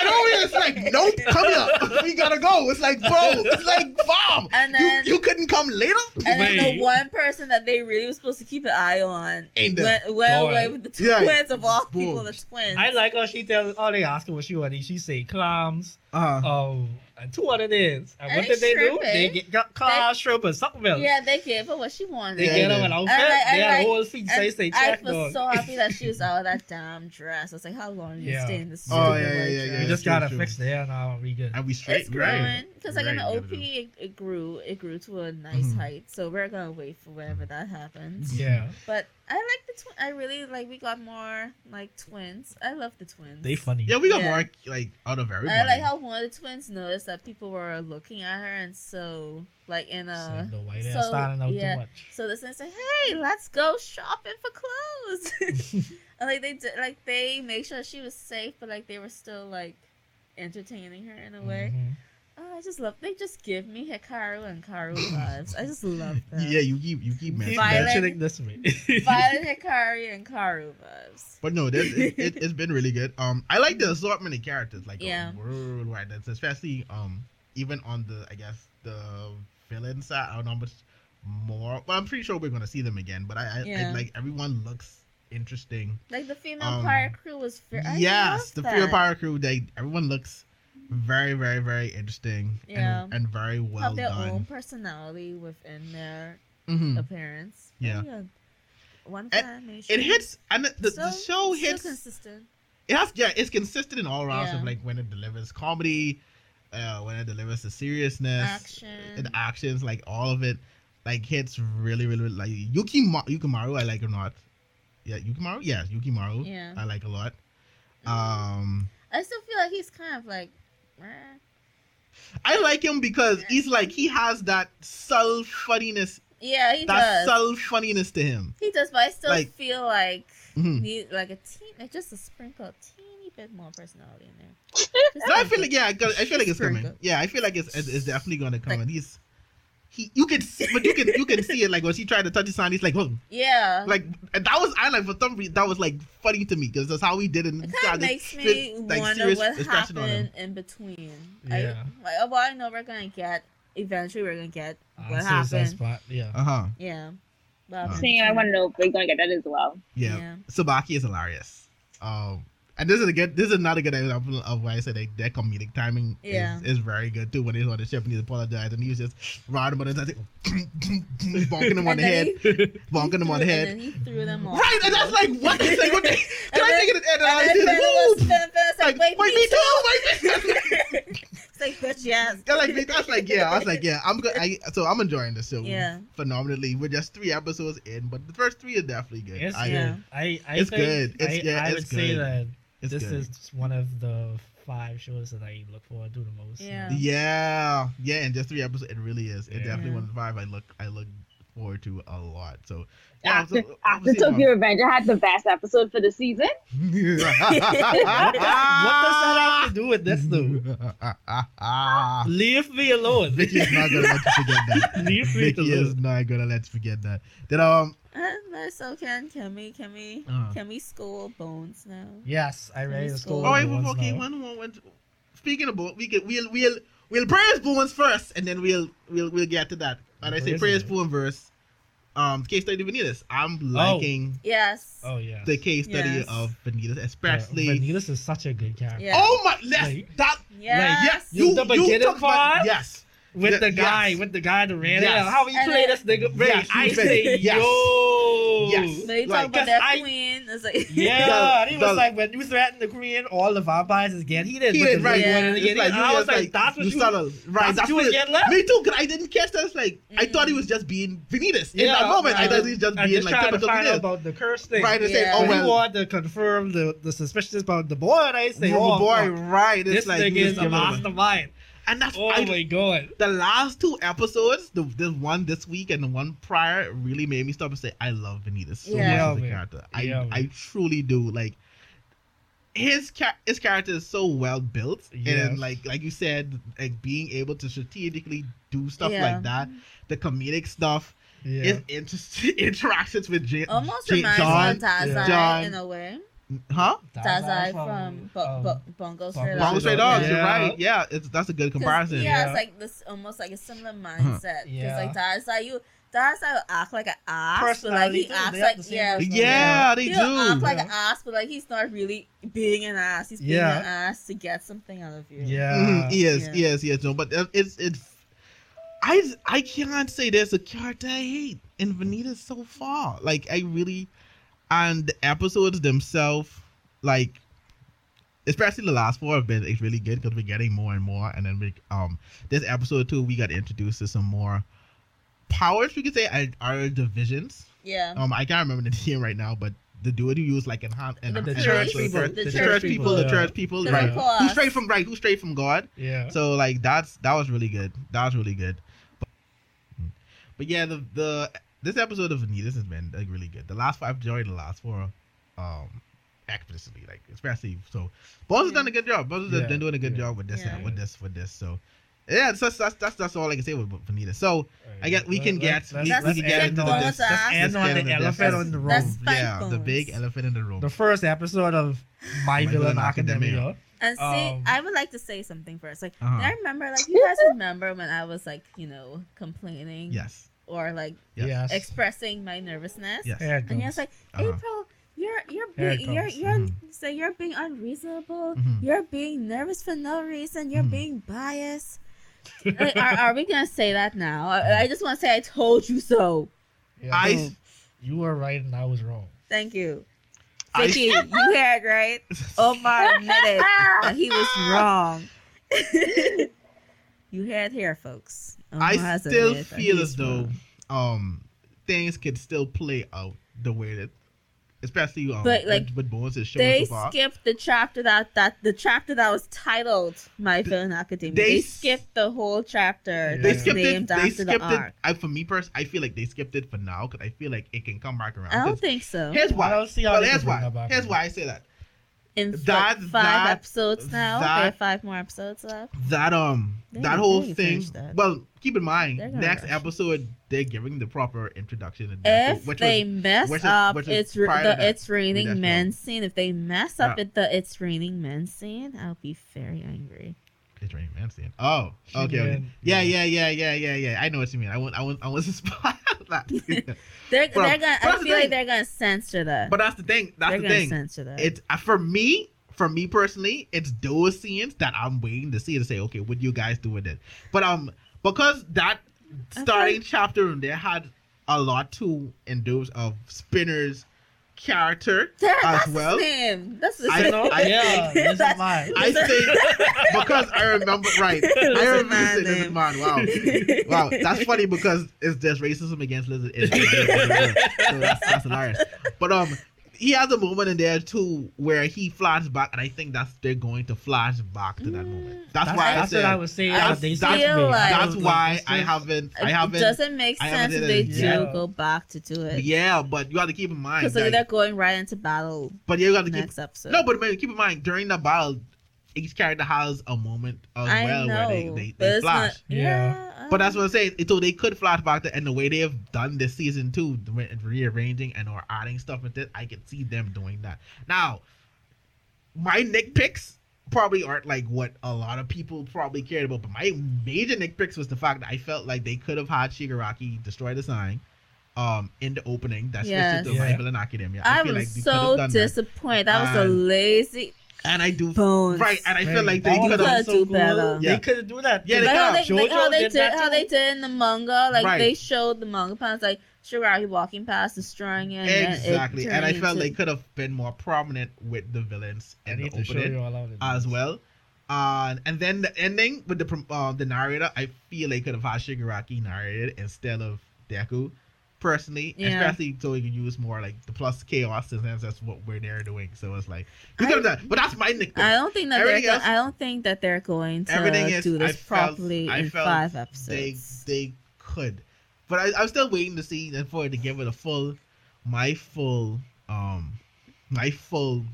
and over here, it's like, nope, come here. We gotta go. It's like, bro, it's like, bomb. And then- you, you couldn't come later? And then the one person that they really were supposed to keep an eye on Ain't went, went away with the Yeah. twins of all people, the twins. I like how she tells, all they ask her what she want. She say clams, Uh, um, and two other names. And, And what did they do? shrimp? They get got clams, shrimp, and something else. yeah, they gave her what she wanted. They Yeah, get they them an outfit. And I- they I had like- whole feet say And say I was dog. so happy that she was [LAUGHS] out of that damn dress. I was like, how long did you Yeah. stay in this Oh, stupid yeah, yeah, yeah, dress? yeah. We just gotta true. fix the hair now. We good. and we straight, It's growing right? because like in the OP, it, it grew, it grew to a nice Mhm. height. So we're gonna wait for whenever that happens. Yeah, But I like the twin. I really like. We got more like twins. I love the twins. they funny. Yeah, we got Yeah. more like out of everybody. I like how one of the twins noticed that people were looking at her, and so like in So a the white hair so, standing out yeah. too much. so this one said, "Hey, let's go shopping for clothes." [LAUGHS] and, like they did, like they make sure she was safe, but like they were still like entertaining her in a way. Mhm. Oh, I just love. They just give me Hikaru and Kaoru [LAUGHS] vibes. I just love [LAUGHS] them. Yeah, you keep you keep Keep mentioning. Violet- mentioning this way. [LAUGHS] Violet Hikaru and Kaoru vibes. But no, this, it, it, it's been really good. Um, I like the assortment of characters, like Yeah. um, worldwide. That's especially um, even on the I guess the villain side. I don't know much more. Well, I'm pretty sure we're gonna see them again. But I, I, I Yeah. like everyone looks interesting. Like the female Um, pirate crew was. Very, I yes, the that. Fear Power crew. They everyone looks very, very, very interesting. Yeah. and, and very well have their done. own personality within their Mhm. appearance. Yeah. Good. One animation. It hits, and the, the, So- the show hits. consistent. it has yeah it's consistent in all rounds Yeah. of like when it delivers comedy uh when it delivers the seriousness Action. and actions like all of it like hits really really, really like yuki Ma- yukimaru i like or not yeah yukimaru yeah yukimaru Yeah. i like a lot um I still feel like he's kind of like. I like him because he's like he has that self funniness Yeah, he does that does. self funniness to him he does, but I still like- feel like Mhm. need like a teen, just a sprinkle, a teeny bit more personality in there. No, I feel like yeah, I I feel like it's coming. Yeah, I feel like it's it's, it's definitely to come. Like- and he's he, you can see, but you can you can see it like when she tried to touch his hand, he's like, oh, Yeah. like and that was I like for some reason that was like funny to me because that's how he did it. It kind of makes me wonder what happened in between. Yeah. I, like, well, I know we're gonna get eventually. We're gonna get what Answers happened. spot. Yeah. Uh huh. Yeah. What Uh, happened Same, I want to know if we're gonna get that as well. Yeah. Yeah. Sabaki is hilarious. Um, and this is a good. This is another good example of why I said like, their comedic timing Yeah. is, is very good too. When he's on the ship and he's apologized and he's just riding about it, I think, bonking him on the head, he- bonking him on the And head. then he threw them off. Right, and that's like what? Like, what the, [LAUGHS] can And I then- take it? And, And I then just Finn was, move. Finn, Finn was like, Like, wait, me too. wait, me. [LAUGHS] It's like, bitch, yes. Yeah, like that's like yeah. I was like yeah. I'm good. I, so I'm enjoying the show. Yeah. phenomenally. We're just three episodes in, but the first three are definitely good. It's I, good. Yeah. I, I It's think good. It's- I, yeah, I it's would say good. that It's this good. is one of the five shows that I look forward to the most. Yeah. Yeah, yeah, and just three episodes. It really is. It Yeah. definitely Yeah. one of the five I look I look forward to a lot. So [LAUGHS] yeah, After, so, after Tokyo Revenger had the best episode for the season. [LAUGHS] What does that have to do with this though? [LAUGHS] Leave me alone. Vicky's not gonna let you forget that. Leave me Vicky is not gonna let you forget that. Then um Uh, no, so can can we can we Uh. can we school bones now? Yes, I ready to score. go. all right, the well, okay, now. one moment. Speaking of Bones, we can we'll we'll we'll praise Bones first, and then we'll we'll we'll get to that. And I say Praise praise it. Bones first. Um, case study Vanitas. I'm liking Yes. Oh yeah. the case study Yes. of Vanitas, Yeah, especially. Vanitas is such a good character. Yeah. Oh my, let's Like- that. Yes. Yes, You- you the you beginning took my- part? Yes, With Yeah, the guy, yes. with the guy that ran Yes. it. How you And play this nigga? Ray, Yes, I say yes. yo. Yes. But you Like, talk about 'cause that I- queen. It's like Yeah, [LAUGHS] The- he was the- like when you threaten the queen, all the vampires is again. He didn't. he did the right. one Yeah. again. like, I was just, like, that's what you you. started right. that's what you what was it- getting left? Me too. Cause I didn't catch that. It's like I Mhm. thought he was just being Vanitas in Yeah, that moment. I thought he was just I'm being just like trying to typical find out about the curse thing. Right, and say, Yeah. oh When he well, wanted to confirm the, the suspicions about the boy, and I say, oh boy, right? It's this like nigga he was is a a- mastermind. And that's Oh I, my god. the last two episodes, the, the one this week and the one prior, really made me stop and say, I love Vanitas so Yeah. much Yeah, as a man. character. I Yeah. I truly do. Like his cha- his character is so well built, Yes. and like like you said, like being able to strategically do stuff Yeah. like that, the comedic stuff, Yeah. his inter- [LAUGHS] interactions with J- almost J- reminds John, me John. in a way. Huh? Dazai from, Bu- um, Bu- Bungo Stray Dogs. Bungo Stray Dogs. You're right. Yeah, it's, that's a good comparison. He Yeah. it's like this almost like a similar mindset. Because Yeah. like Dazai, you Dazai will act like an ass, but like Personality he too. acts like the yeah. Yeah, they He'll do. act like Yeah. an ass, but like he's not really being an ass. He's being Yeah. an ass to get something out of you. Yeah. Mhm, yes, Yeah. yes, yes. No, but it's it's. I I can't say there's a character I hate in Vanitas so far. Like I really, and the episodes themselves, like, especially the last four have been it's really good because we're getting more and more. And then we um this episode too we got introduced to some more powers we could say are, are divisions. Yeah. Um, I can't remember the [LAUGHS] name right now, but the dude who used like enhance and The The priest, church people. the the, church church people, people, the church people, right? Nicholas. Who straight from right? Who straight from God? Yeah. So like that's that was really good. That was really good. But, but yeah, the the this episode of Vanitas has been like really good. The last five enjoyed the last four, um, explicitly like especially so. Bones has Yeah. done a good job. Bones has Yeah, been doing a good yeah. job with this, Yeah. with this, with this. So yeah, that's that's that's that's all I can say with Vanitas. So I get we can get we, let's we can get into on this. that. Let's end Let's on the into elephant on the room. Yeah, the big elephant in the room. The first episode of My, My Villain Villain Academia. Academia. And see, Um, I would like to say something first. Like, Uh-huh. I remember, like, you guys remember when I was like, you know, complaining Yes. Or like Yes. Yes. expressing my nervousness. Yes. And you're comes. like, Uh-huh. April, you're you're Here being you're you're Mhm. say you're being unreasonable. Mhm. You're being nervous for no reason. You're Mhm. being biased. [LAUGHS] Like, are, are we gonna say that now? I, I just want to say I told you so. Yeah, I- so you were right and I was wrong. Thank you. [LAUGHS] I- you had right? Omar admitted that he was wrong. [LAUGHS] you had hair, folks. Omar I still feel as though um things could still play out the way that especially um, But, like, with, with Bones is showing they so skipped the chapter that that the chapter that was titled My Villain Academy. they They, skipped the whole chapter. Yeah. they that's skipped it. named They after skipped the it. arc. I, for me personally, I feel like they skipped it for now because I feel like it can come back around. I don't think so. Here's why. I don't see how well, here's why. that back Here's why I say that. In That- five that- episodes now. that- they have five more episodes left. that um They- that whole thing. that. Well, keep in mind, next rush. episode they're giving the proper introduction. And If which they was, mess which is- up which it's r- prior to the that. it's raining men scene, if they mess up Yeah. at the it's raining men scene, I'll be very angry. It's Rain Man scene. Oh, okay, okay. Yeah. Yeah, yeah, yeah, yeah, yeah. I know what you mean. I want, I want, I want to spot that. They're Bro, they're gonna. but I feel like they're gonna censor that. but that's the thing. That's they're the gonna thing. censor that. It's uh, for me. For me personally, it's those scenes that I'm waiting to see to say, okay, what you guys do with it? But um, because that starting chapter in there had a lot to endorse of Spinner's character That- as that's well. his name. That's the I- name. [LAUGHS] I yeah, think- this is That's- mine. I think because I remember right. [LAUGHS] I remember man Lizard name. Man. Wow, [LAUGHS] wow, that's funny because it's just racism against lizard. Is so that's, that's hilarious. But um, he has a moment in there too where he flashes back, and I think that's they're going to flash back to that moment. Mm. That's, That's, why I that's said what I was saying. That's- they that's- said to like- that's why I haven't. I haven't. It doesn't make sense if they do yet. go back to do it. Yeah, but you have to keep in mind. Because that- they're going right into battle but you got to keep next episode. No, but man, keep in mind during the battle, each character has a moment as I well know, where they they, they flash. Not, Yeah. yeah. But that's what I'm saying. So they could flash back to, and the way they have done this season the re- rearranging and or adding stuff with it, I can see them doing that. Now, my nitpicks probably aren't like what a lot of people probably cared about, but my major nitpicks was the fact that I felt like they could have had Shigaraki destroy the sign. Um, in the opening, that's Yes. switched to Yeah. My Villain Academia. I, feel was like so done that. disappointed. That was a lazy And I do bones. right, and I feel like they could could've have. been do better. Yeah. They couldn't do that. Yeah, they Like how they, could've. like how they did did, how too. they did in the manga, like Right. they showed the manga panels, like Shigaraki walking past, destroying it. and it Exactly, and I felt into- they could have been more prominent with the villains I in the to show opening you all of it. as well. Uh, and then the ending with the uh, the narrator, I feel they could have had Shigaraki narrated instead of Deku. Personally, Yeah. especially so you can use more like the plus chaos since that's what we're there doing. So it's like you could have done, but that's my nitpick. I don't think that they're. Else- I don't think that they're going to Everything is- do this I properly in five episodes. they they could, but I, I'm still waiting to see and for it to give it a full, my full, um, my full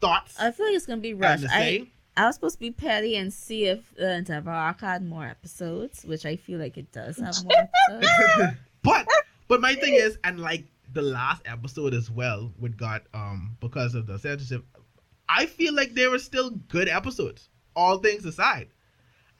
thoughts. I feel like it's gonna be rushed. I, I was supposed to be petty and see if Endeavor had more episodes, which I feel like it does have more episodes. [LAUGHS] but but my thing is, and like the last episode as well, with got um because of the censorship, I feel like there were still good episodes, all things aside,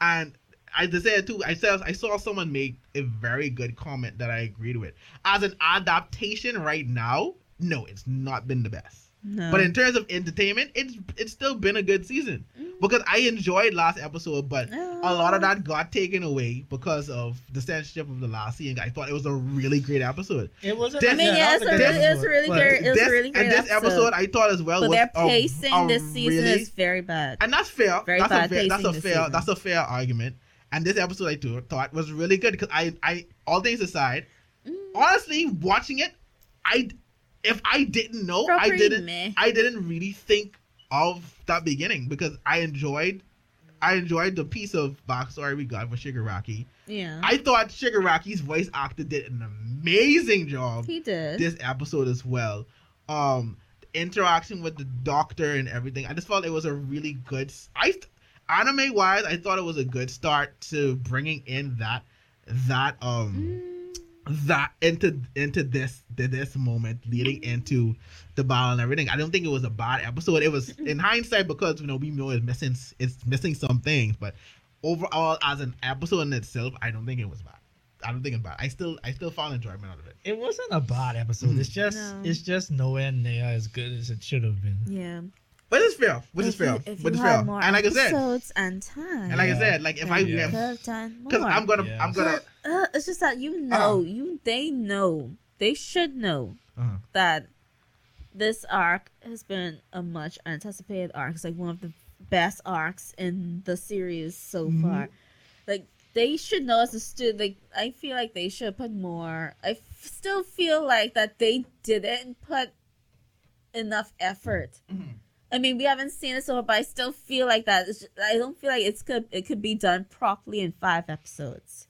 and. I said too. I said I saw someone make a very good comment that I agreed with. As an adaptation right now, no, it's not been the best. No. But in terms of entertainment, it's it's still been a good season because I enjoyed last episode, but a lot of that got taken away because of the censorship of the last season. I thought it was a really great episode. It wasn't. This- I mean, yeah, it's a, This- really, it's really but- great, it was this, a really great and this episode, I thought as well but was their pacing a this season really- is very bad. and that's fair. Very that's bad a fair, that's a fair season. that's a fair argument. And this episode I do, thought was really good because I I all things aside, Mm. honestly watching it, I if I didn't know, I didn't meh. I didn't really think of that beginning because I enjoyed I enjoyed the piece of backstory we got for Shigaraki. Yeah, I thought Shigaraki's voice actor did an amazing job he did. this episode as well. Um, interaction with the doctor and everything. I just felt it was a really good. I anime wise, I thought it was a good start to bringing in that that um Mm, that into into this to this moment leading into the battle and everything. I don't think it was a bad episode. It was [LAUGHS] in hindsight because you know we know it's missing it's missing some things, but overall as an episode in itself, I don't think it was bad. I don't think it's bad. I still I still found enjoyment out of it. It wasn't a bad episode. It's mm. just No. it's just nowhere near as good as it should have been. yeah, But it's fair. Which is If you- fair. If Which you is fair. more And like I said, episodes and time, and like I said, like if I then you Yeah. could have done more. because I'm gonna Yeah. I'm gonna Uh, it's just that you know, you they know, they should know uh-huh. that this arc has been a much anticipated arc. It's like one of the best arcs in the series so Mhm. far. Like they should know as a student. Like I feel like they should put more. I f- still feel like that they didn't put enough effort. Mhm. I mean, we haven't seen it so far, but I still feel like that. It's just- I don't feel like it's could it could be done properly in five episodes.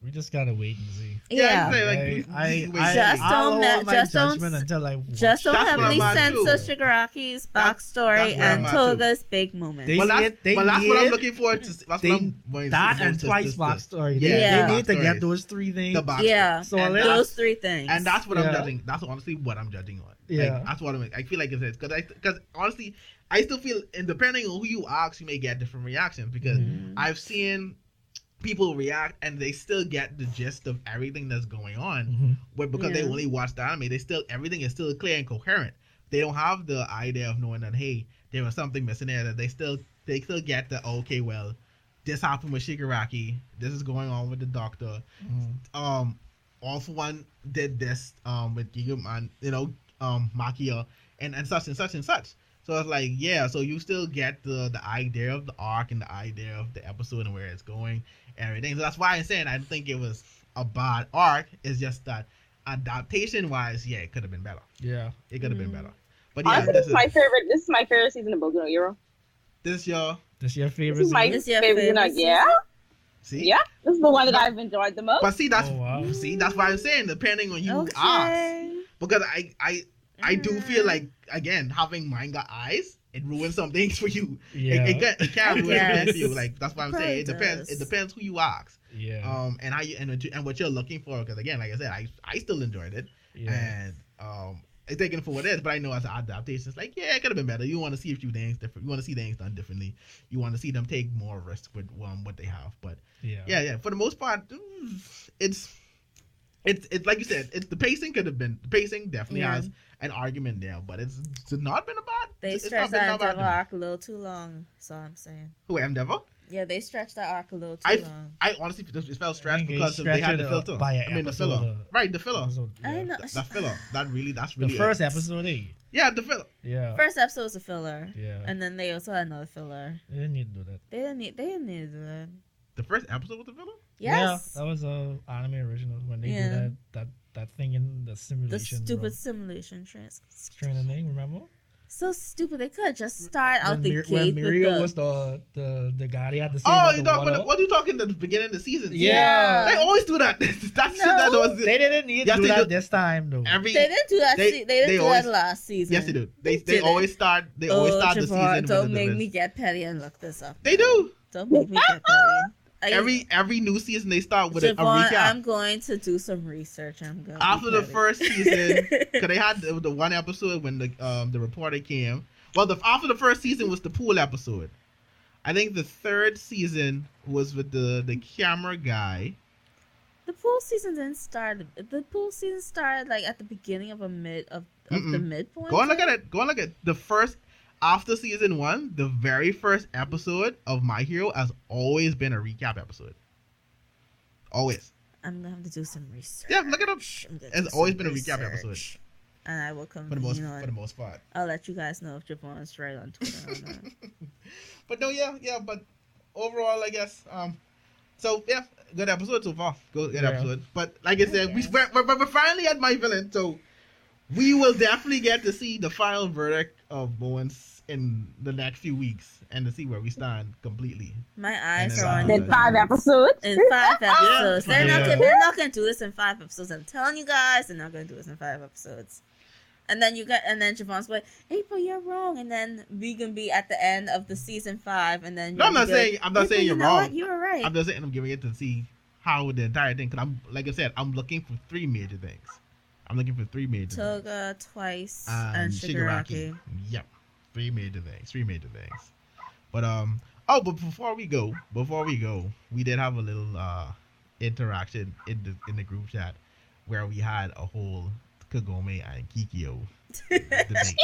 We just gotta wait and see. Yeah. Yeah, Like, I, I, we- we- I, Just I'll don't ma- just don't until I watch. Just don't That's what heavily I'm at, too. censor Shigaraki's backstory and I'm too. Toga's big moment. They well, that's, did- they well, that's what I'm did- looking forward to. That's they- what I'm that and twice to- backstory. Yeah, They, yeah. they need to get those three things. The back, yeah, So and those three things. and that's what Yeah. I'm judging. That's honestly what I'm judging on. Yeah. like, that's what I'm. I feel like it's because I because honestly, I still feel, and depending on who you ask, you may get different reactions because Mhm. I've seen people react and they still get the gist of everything that's going on. Mhm. But because they only watch the anime, they still everything is still clear and coherent. They don't have the idea of knowing that hey, there was something missing there. That they still they still get the okay, well, this happened with Shigaraki. This is going on with the doctor. Mhm. Um, All for One did this um with Gigaman, you know, um Machia and and such and such and such. So it's like yeah, so you still get the the idea of the arc and the idea of the episode and where it's going and everything. So that's why I'm saying I don't think it was a bad arc. It's just that adaptation wise, yeah, it could have been better. Yeah. It could have been Mm. better. But yeah, Honestly, this this is is my favorite. This is my favorite season of Boku no Hero. this your This your favorite. This is my season? This your favorite. favorite season. Yeah, see. yeah. This is the one that I've enjoyed the most. But see, that's Oh, wow. see, that's why I'm saying depending on you ask, because I I I do feel Mm. like again having manga eyes, it ruins some things for you. Yeah. It, it, can, it can ruin Yes. things for you. Like that's why I'm saying it depends. It depends who you ask, yeah. um, and how you and, what you- and what you're looking for. Because again, like I said, I I still enjoyed it, yeah. and um, I take it for what it is. But I know as an adaptation, it's like yeah, it could have been better. You want to see a few things different. You want to see things done differently. You want to see them take more risk with um, what they have. But yeah. yeah, yeah. For the most part, mm, it's it's it's like you said. It's the pacing could have been the pacing definitely Yeah. has an argument there, but it's, it's not been a bad. They it's stretched been that a bad Endeavor to me. arc a little too long. So I'm saying. Who Endeavor? Yeah, they stretched that arc a little too I've- long. I honestly just felt stressed think they because they had the it, uh, filter. by I mean the filler. uh, right, the filler. Episode- I know. Th- that filler. That really. That's The really. it. first episode, eh? Yeah, the filler. Yeah. First episode was a filler, yeah. and then they also had another filler. they didn't need to do that. They didn't need. They didn't need to do that. The first episode was the filler. Yes. Yeah, that was a anime original when they Yeah. did that that that thing in the simulation. the stupid bro. simulation trans. training thing. Remember? So stupid. They could have just start out when, the Mir- gate when with the. was the the the guy they had to oh, save. Oh, you talking? water. What are you talking? at The beginning of the season. Yeah. They always do that. [LAUGHS] That's shit that was. They didn't need Yes, to do that do. this time though. Every they didn't do that. They- se- they didn't they do always- that last season. yes, they do. They Did they always start. They always oh, start the season. don't with make villains. me get petty and look this up. They do. Don't make me get petty. [LAUGHS] I, Every every new season they start with a, a Javon, recap. I'm going to do some research. I'm going After the first season, [LAUGHS] because they had the, the one episode when the um the reporter came. Well, the after the first season was the pool episode. I think the third season was with the the camera guy. The pool season didn't start. The pool season started like at the beginning of a mid of, of the midpoint. Go and look at it. Go and look at the first after season one. The very first episode of My Hero has always been a recap episode. Always. I'm gonna have to do some research. Yeah, look it up. I'm It's always some been a recap episode. And I will come. For the most you know, for the most part. I'll let you guys know if Javon's right on Twitter or not. [LAUGHS] But no, yeah, yeah. But overall, I guess. Um. So yeah, good episode so far. Good, good Yeah. episode. But like I said, we, we're, we're, we're finally at my villain, so we will definitely get to see the final verdict of Bones in the next few weeks and to see where we stand completely. My eyes are on you. Five episodes. In five episodes. They're not Yeah. gonna, they're not gonna do this in five episodes. I'm telling you guys, they're not gonna do this in five episodes. And then you got and then Javon's like, Apryl, you're wrong. And then we can be at the end of the season five and then No, I'm not be like, saying I'm not saying you you're wrong. You were right. I'm just saying I'm giving it to see how the entire thing. Cause I'm like I said, I'm looking for three major things. I'm looking for three major things. Toga twice and and Shigaraki. Shigaraki. Yep, three major things. Three major things. But um, oh, but before we go, before we go, we did have a little uh interaction in the in the group chat where we had a whole Kagome and Kikyo [LAUGHS] debate. [LAUGHS]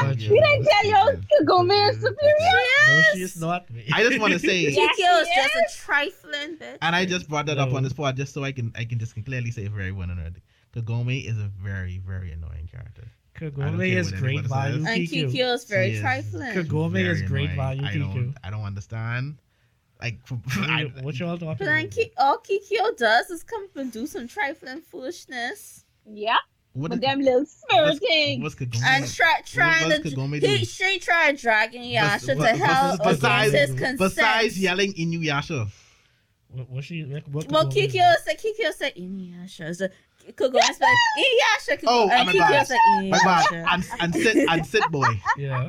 But We didn't tell you Kagome is superior. No, she's not. I just want to say, Yeah. [LAUGHS] Kikyo is just a trifling bitch. and I just brought that up on this pod just so I can I can just clearly say for everyone on earth, Kagome is a very very annoying character. Kagome care is great anybody value and Kikyo. Kikyo is very is trifling. Kagome Very is great annoying. value I don't I don't understand. Like, [LAUGHS] What I, you- what y'all talking But then about? Ki- all Kikyo does is come up and do some trifling foolishness Yeah, what but is- them little spirit what's, things. what's Kagome? and try, trying what's to do? he she tried dragging Yasha Bes- to hell besides- his consent. Besides yelling Inuyasha, What, what she? What, what Well, Kikyo said, Kikyo said, Inuyasha. So, Kagome said, Inuyasha. Kagome- Oh, and my Kikyo bad. said, My bad. Inuyasha. And, and [LAUGHS] sit and sit boy. Yeah.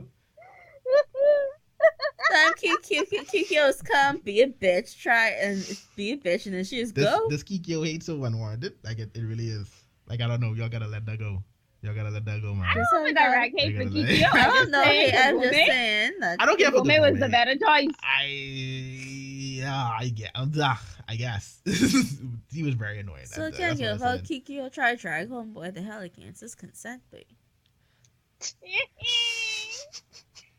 Then Kikyo, Kikyo's come, be a bitch, try and be a bitch, and then she just This go. this Kikyo hate so unwarranted. Like it, it really is. Like I don't know. Y'all gotta let that go. Y'all gotta let that go, man. I don't have a direct hate for You're gonna Kikyo. I I'm don't just know. saying, I'm just saying that. I don't care for Kagome was the better choice. I yeah, I get. I guess [LAUGHS] he was very annoying. So That- can't that's give what I how said. Kikyo try drag homeboy the hell against his consent, babe. [LAUGHS]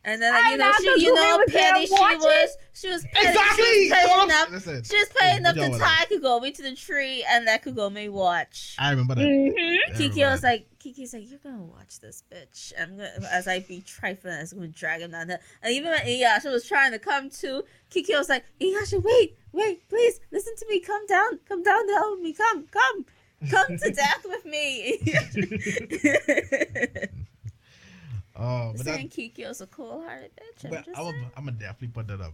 And then like, I you know know, she you know was petty she was she was petty Exactly. she was That's petty what enough I'm- Listen, she was petty enough Yo, to what tie Kagome to the tree and let Kagome watch. I remember that. Mhm. Kiki was that. like, Kiki's like, you're gonna watch this bitch. I'm gonna, as I be trifling, I was gonna drag him down there. And even when Iyasha was trying to come to, Kiki was like, Iyasha, wait, wait, please, listen to me, come down, come down to help me, come, come, come to [LAUGHS] death with me. [LAUGHS] [LAUGHS] Oh, but that, Saying Kiki was a cool-hearted bitch. I'm but just I'm saying. gonna definitely put that up.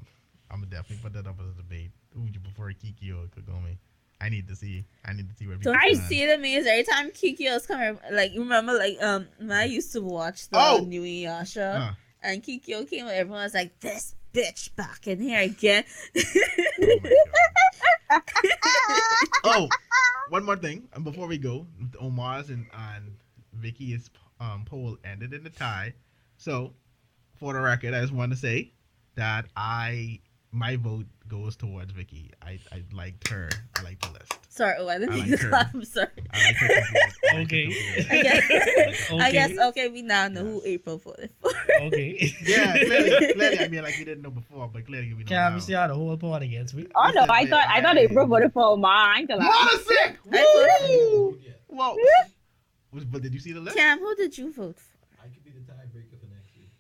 I'm gonna definitely put that up as a debate. Who would you prefer, Kiki or Kagome? I need to see. I need to see where people you see the memes every time Kiki was coming? Like, you remember, like, um, I used to watch the Oh! new Iyasha, Uh, and Kikyo came, and everyone was like, this bitch back in here again. oh, [LAUGHS] oh, one more thing, and before we go, Omar's and, and Vicky's um, poll ended in a tie. So, for the record, I just want to say that I my vote goes towards Vicky. I, I liked her. I liked the list. Sorry, oh, I didn't I mean to laugh. I'm sorry. I liked her. I liked her Okay. I guess, [LAUGHS] I Okay. guess, okay, we now know who Apryl voted for. Okay. [LAUGHS] Yeah, clearly, clearly. I mean, like we didn't know before, but clearly we know Can't now. see how the whole party against me? Oh no, I thought I thought Apryl voted for Omar. I ain't gonna lie. Monasick! I Woo! Whoa. Was- But did you see the list? Cam, who did you vote for? I could be the tiebreaker for next week.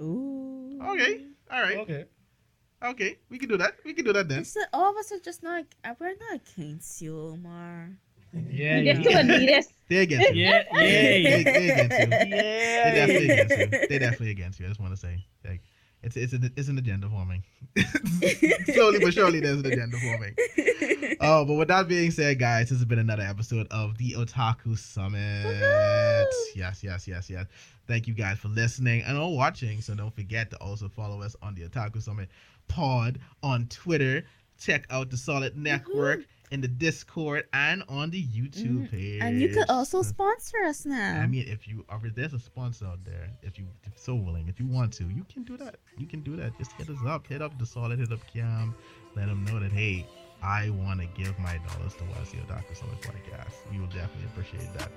Ooh. Okay. All right. Okay. Okay. We can do that. We can do that then. It's that all of us are just not. uh, We're not against you, Omar. Yeah. You Yeah. just too elitist. They against you. Yeah. They, Yeah. they against you. They Yeah. definitely against you. They definitely against you. I just want to say, like, it's it's an it's an agenda forming. [LAUGHS] Slowly but surely, there's an agenda forming. Oh, but with that being said, guys, this has been another episode of the Otaku Summit. Woohoo! Yes, yes, yes, yes. Thank you guys for listening and or watching. So don't forget to also follow us on the Otaku Summit pod on Twitter. Check out the Solid Network in the Discord and on the YouTube Mhm. page. and you could also sponsor us now. I mean, if you are, there's a sponsor out there, if you if so willing, if you want to, you can do that. You can do that. Just hit us up. Hit up the solid. Hit up Cam. Let them know that hey, I want to give my dollars to West Otaku Summit podcast. We will definitely appreciate that.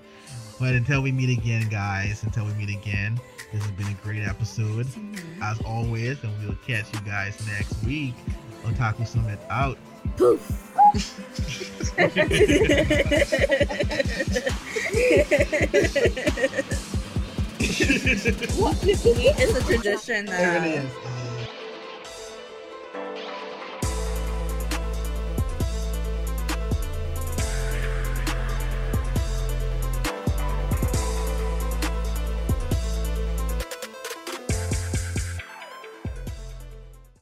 But until we meet again, guys, until we meet again, this has been a great episode Mhm. as always, and we'll catch you guys next week. Otaku Summit out. Poof. [LAUGHS] What? it's a tradition now. It really uh, is.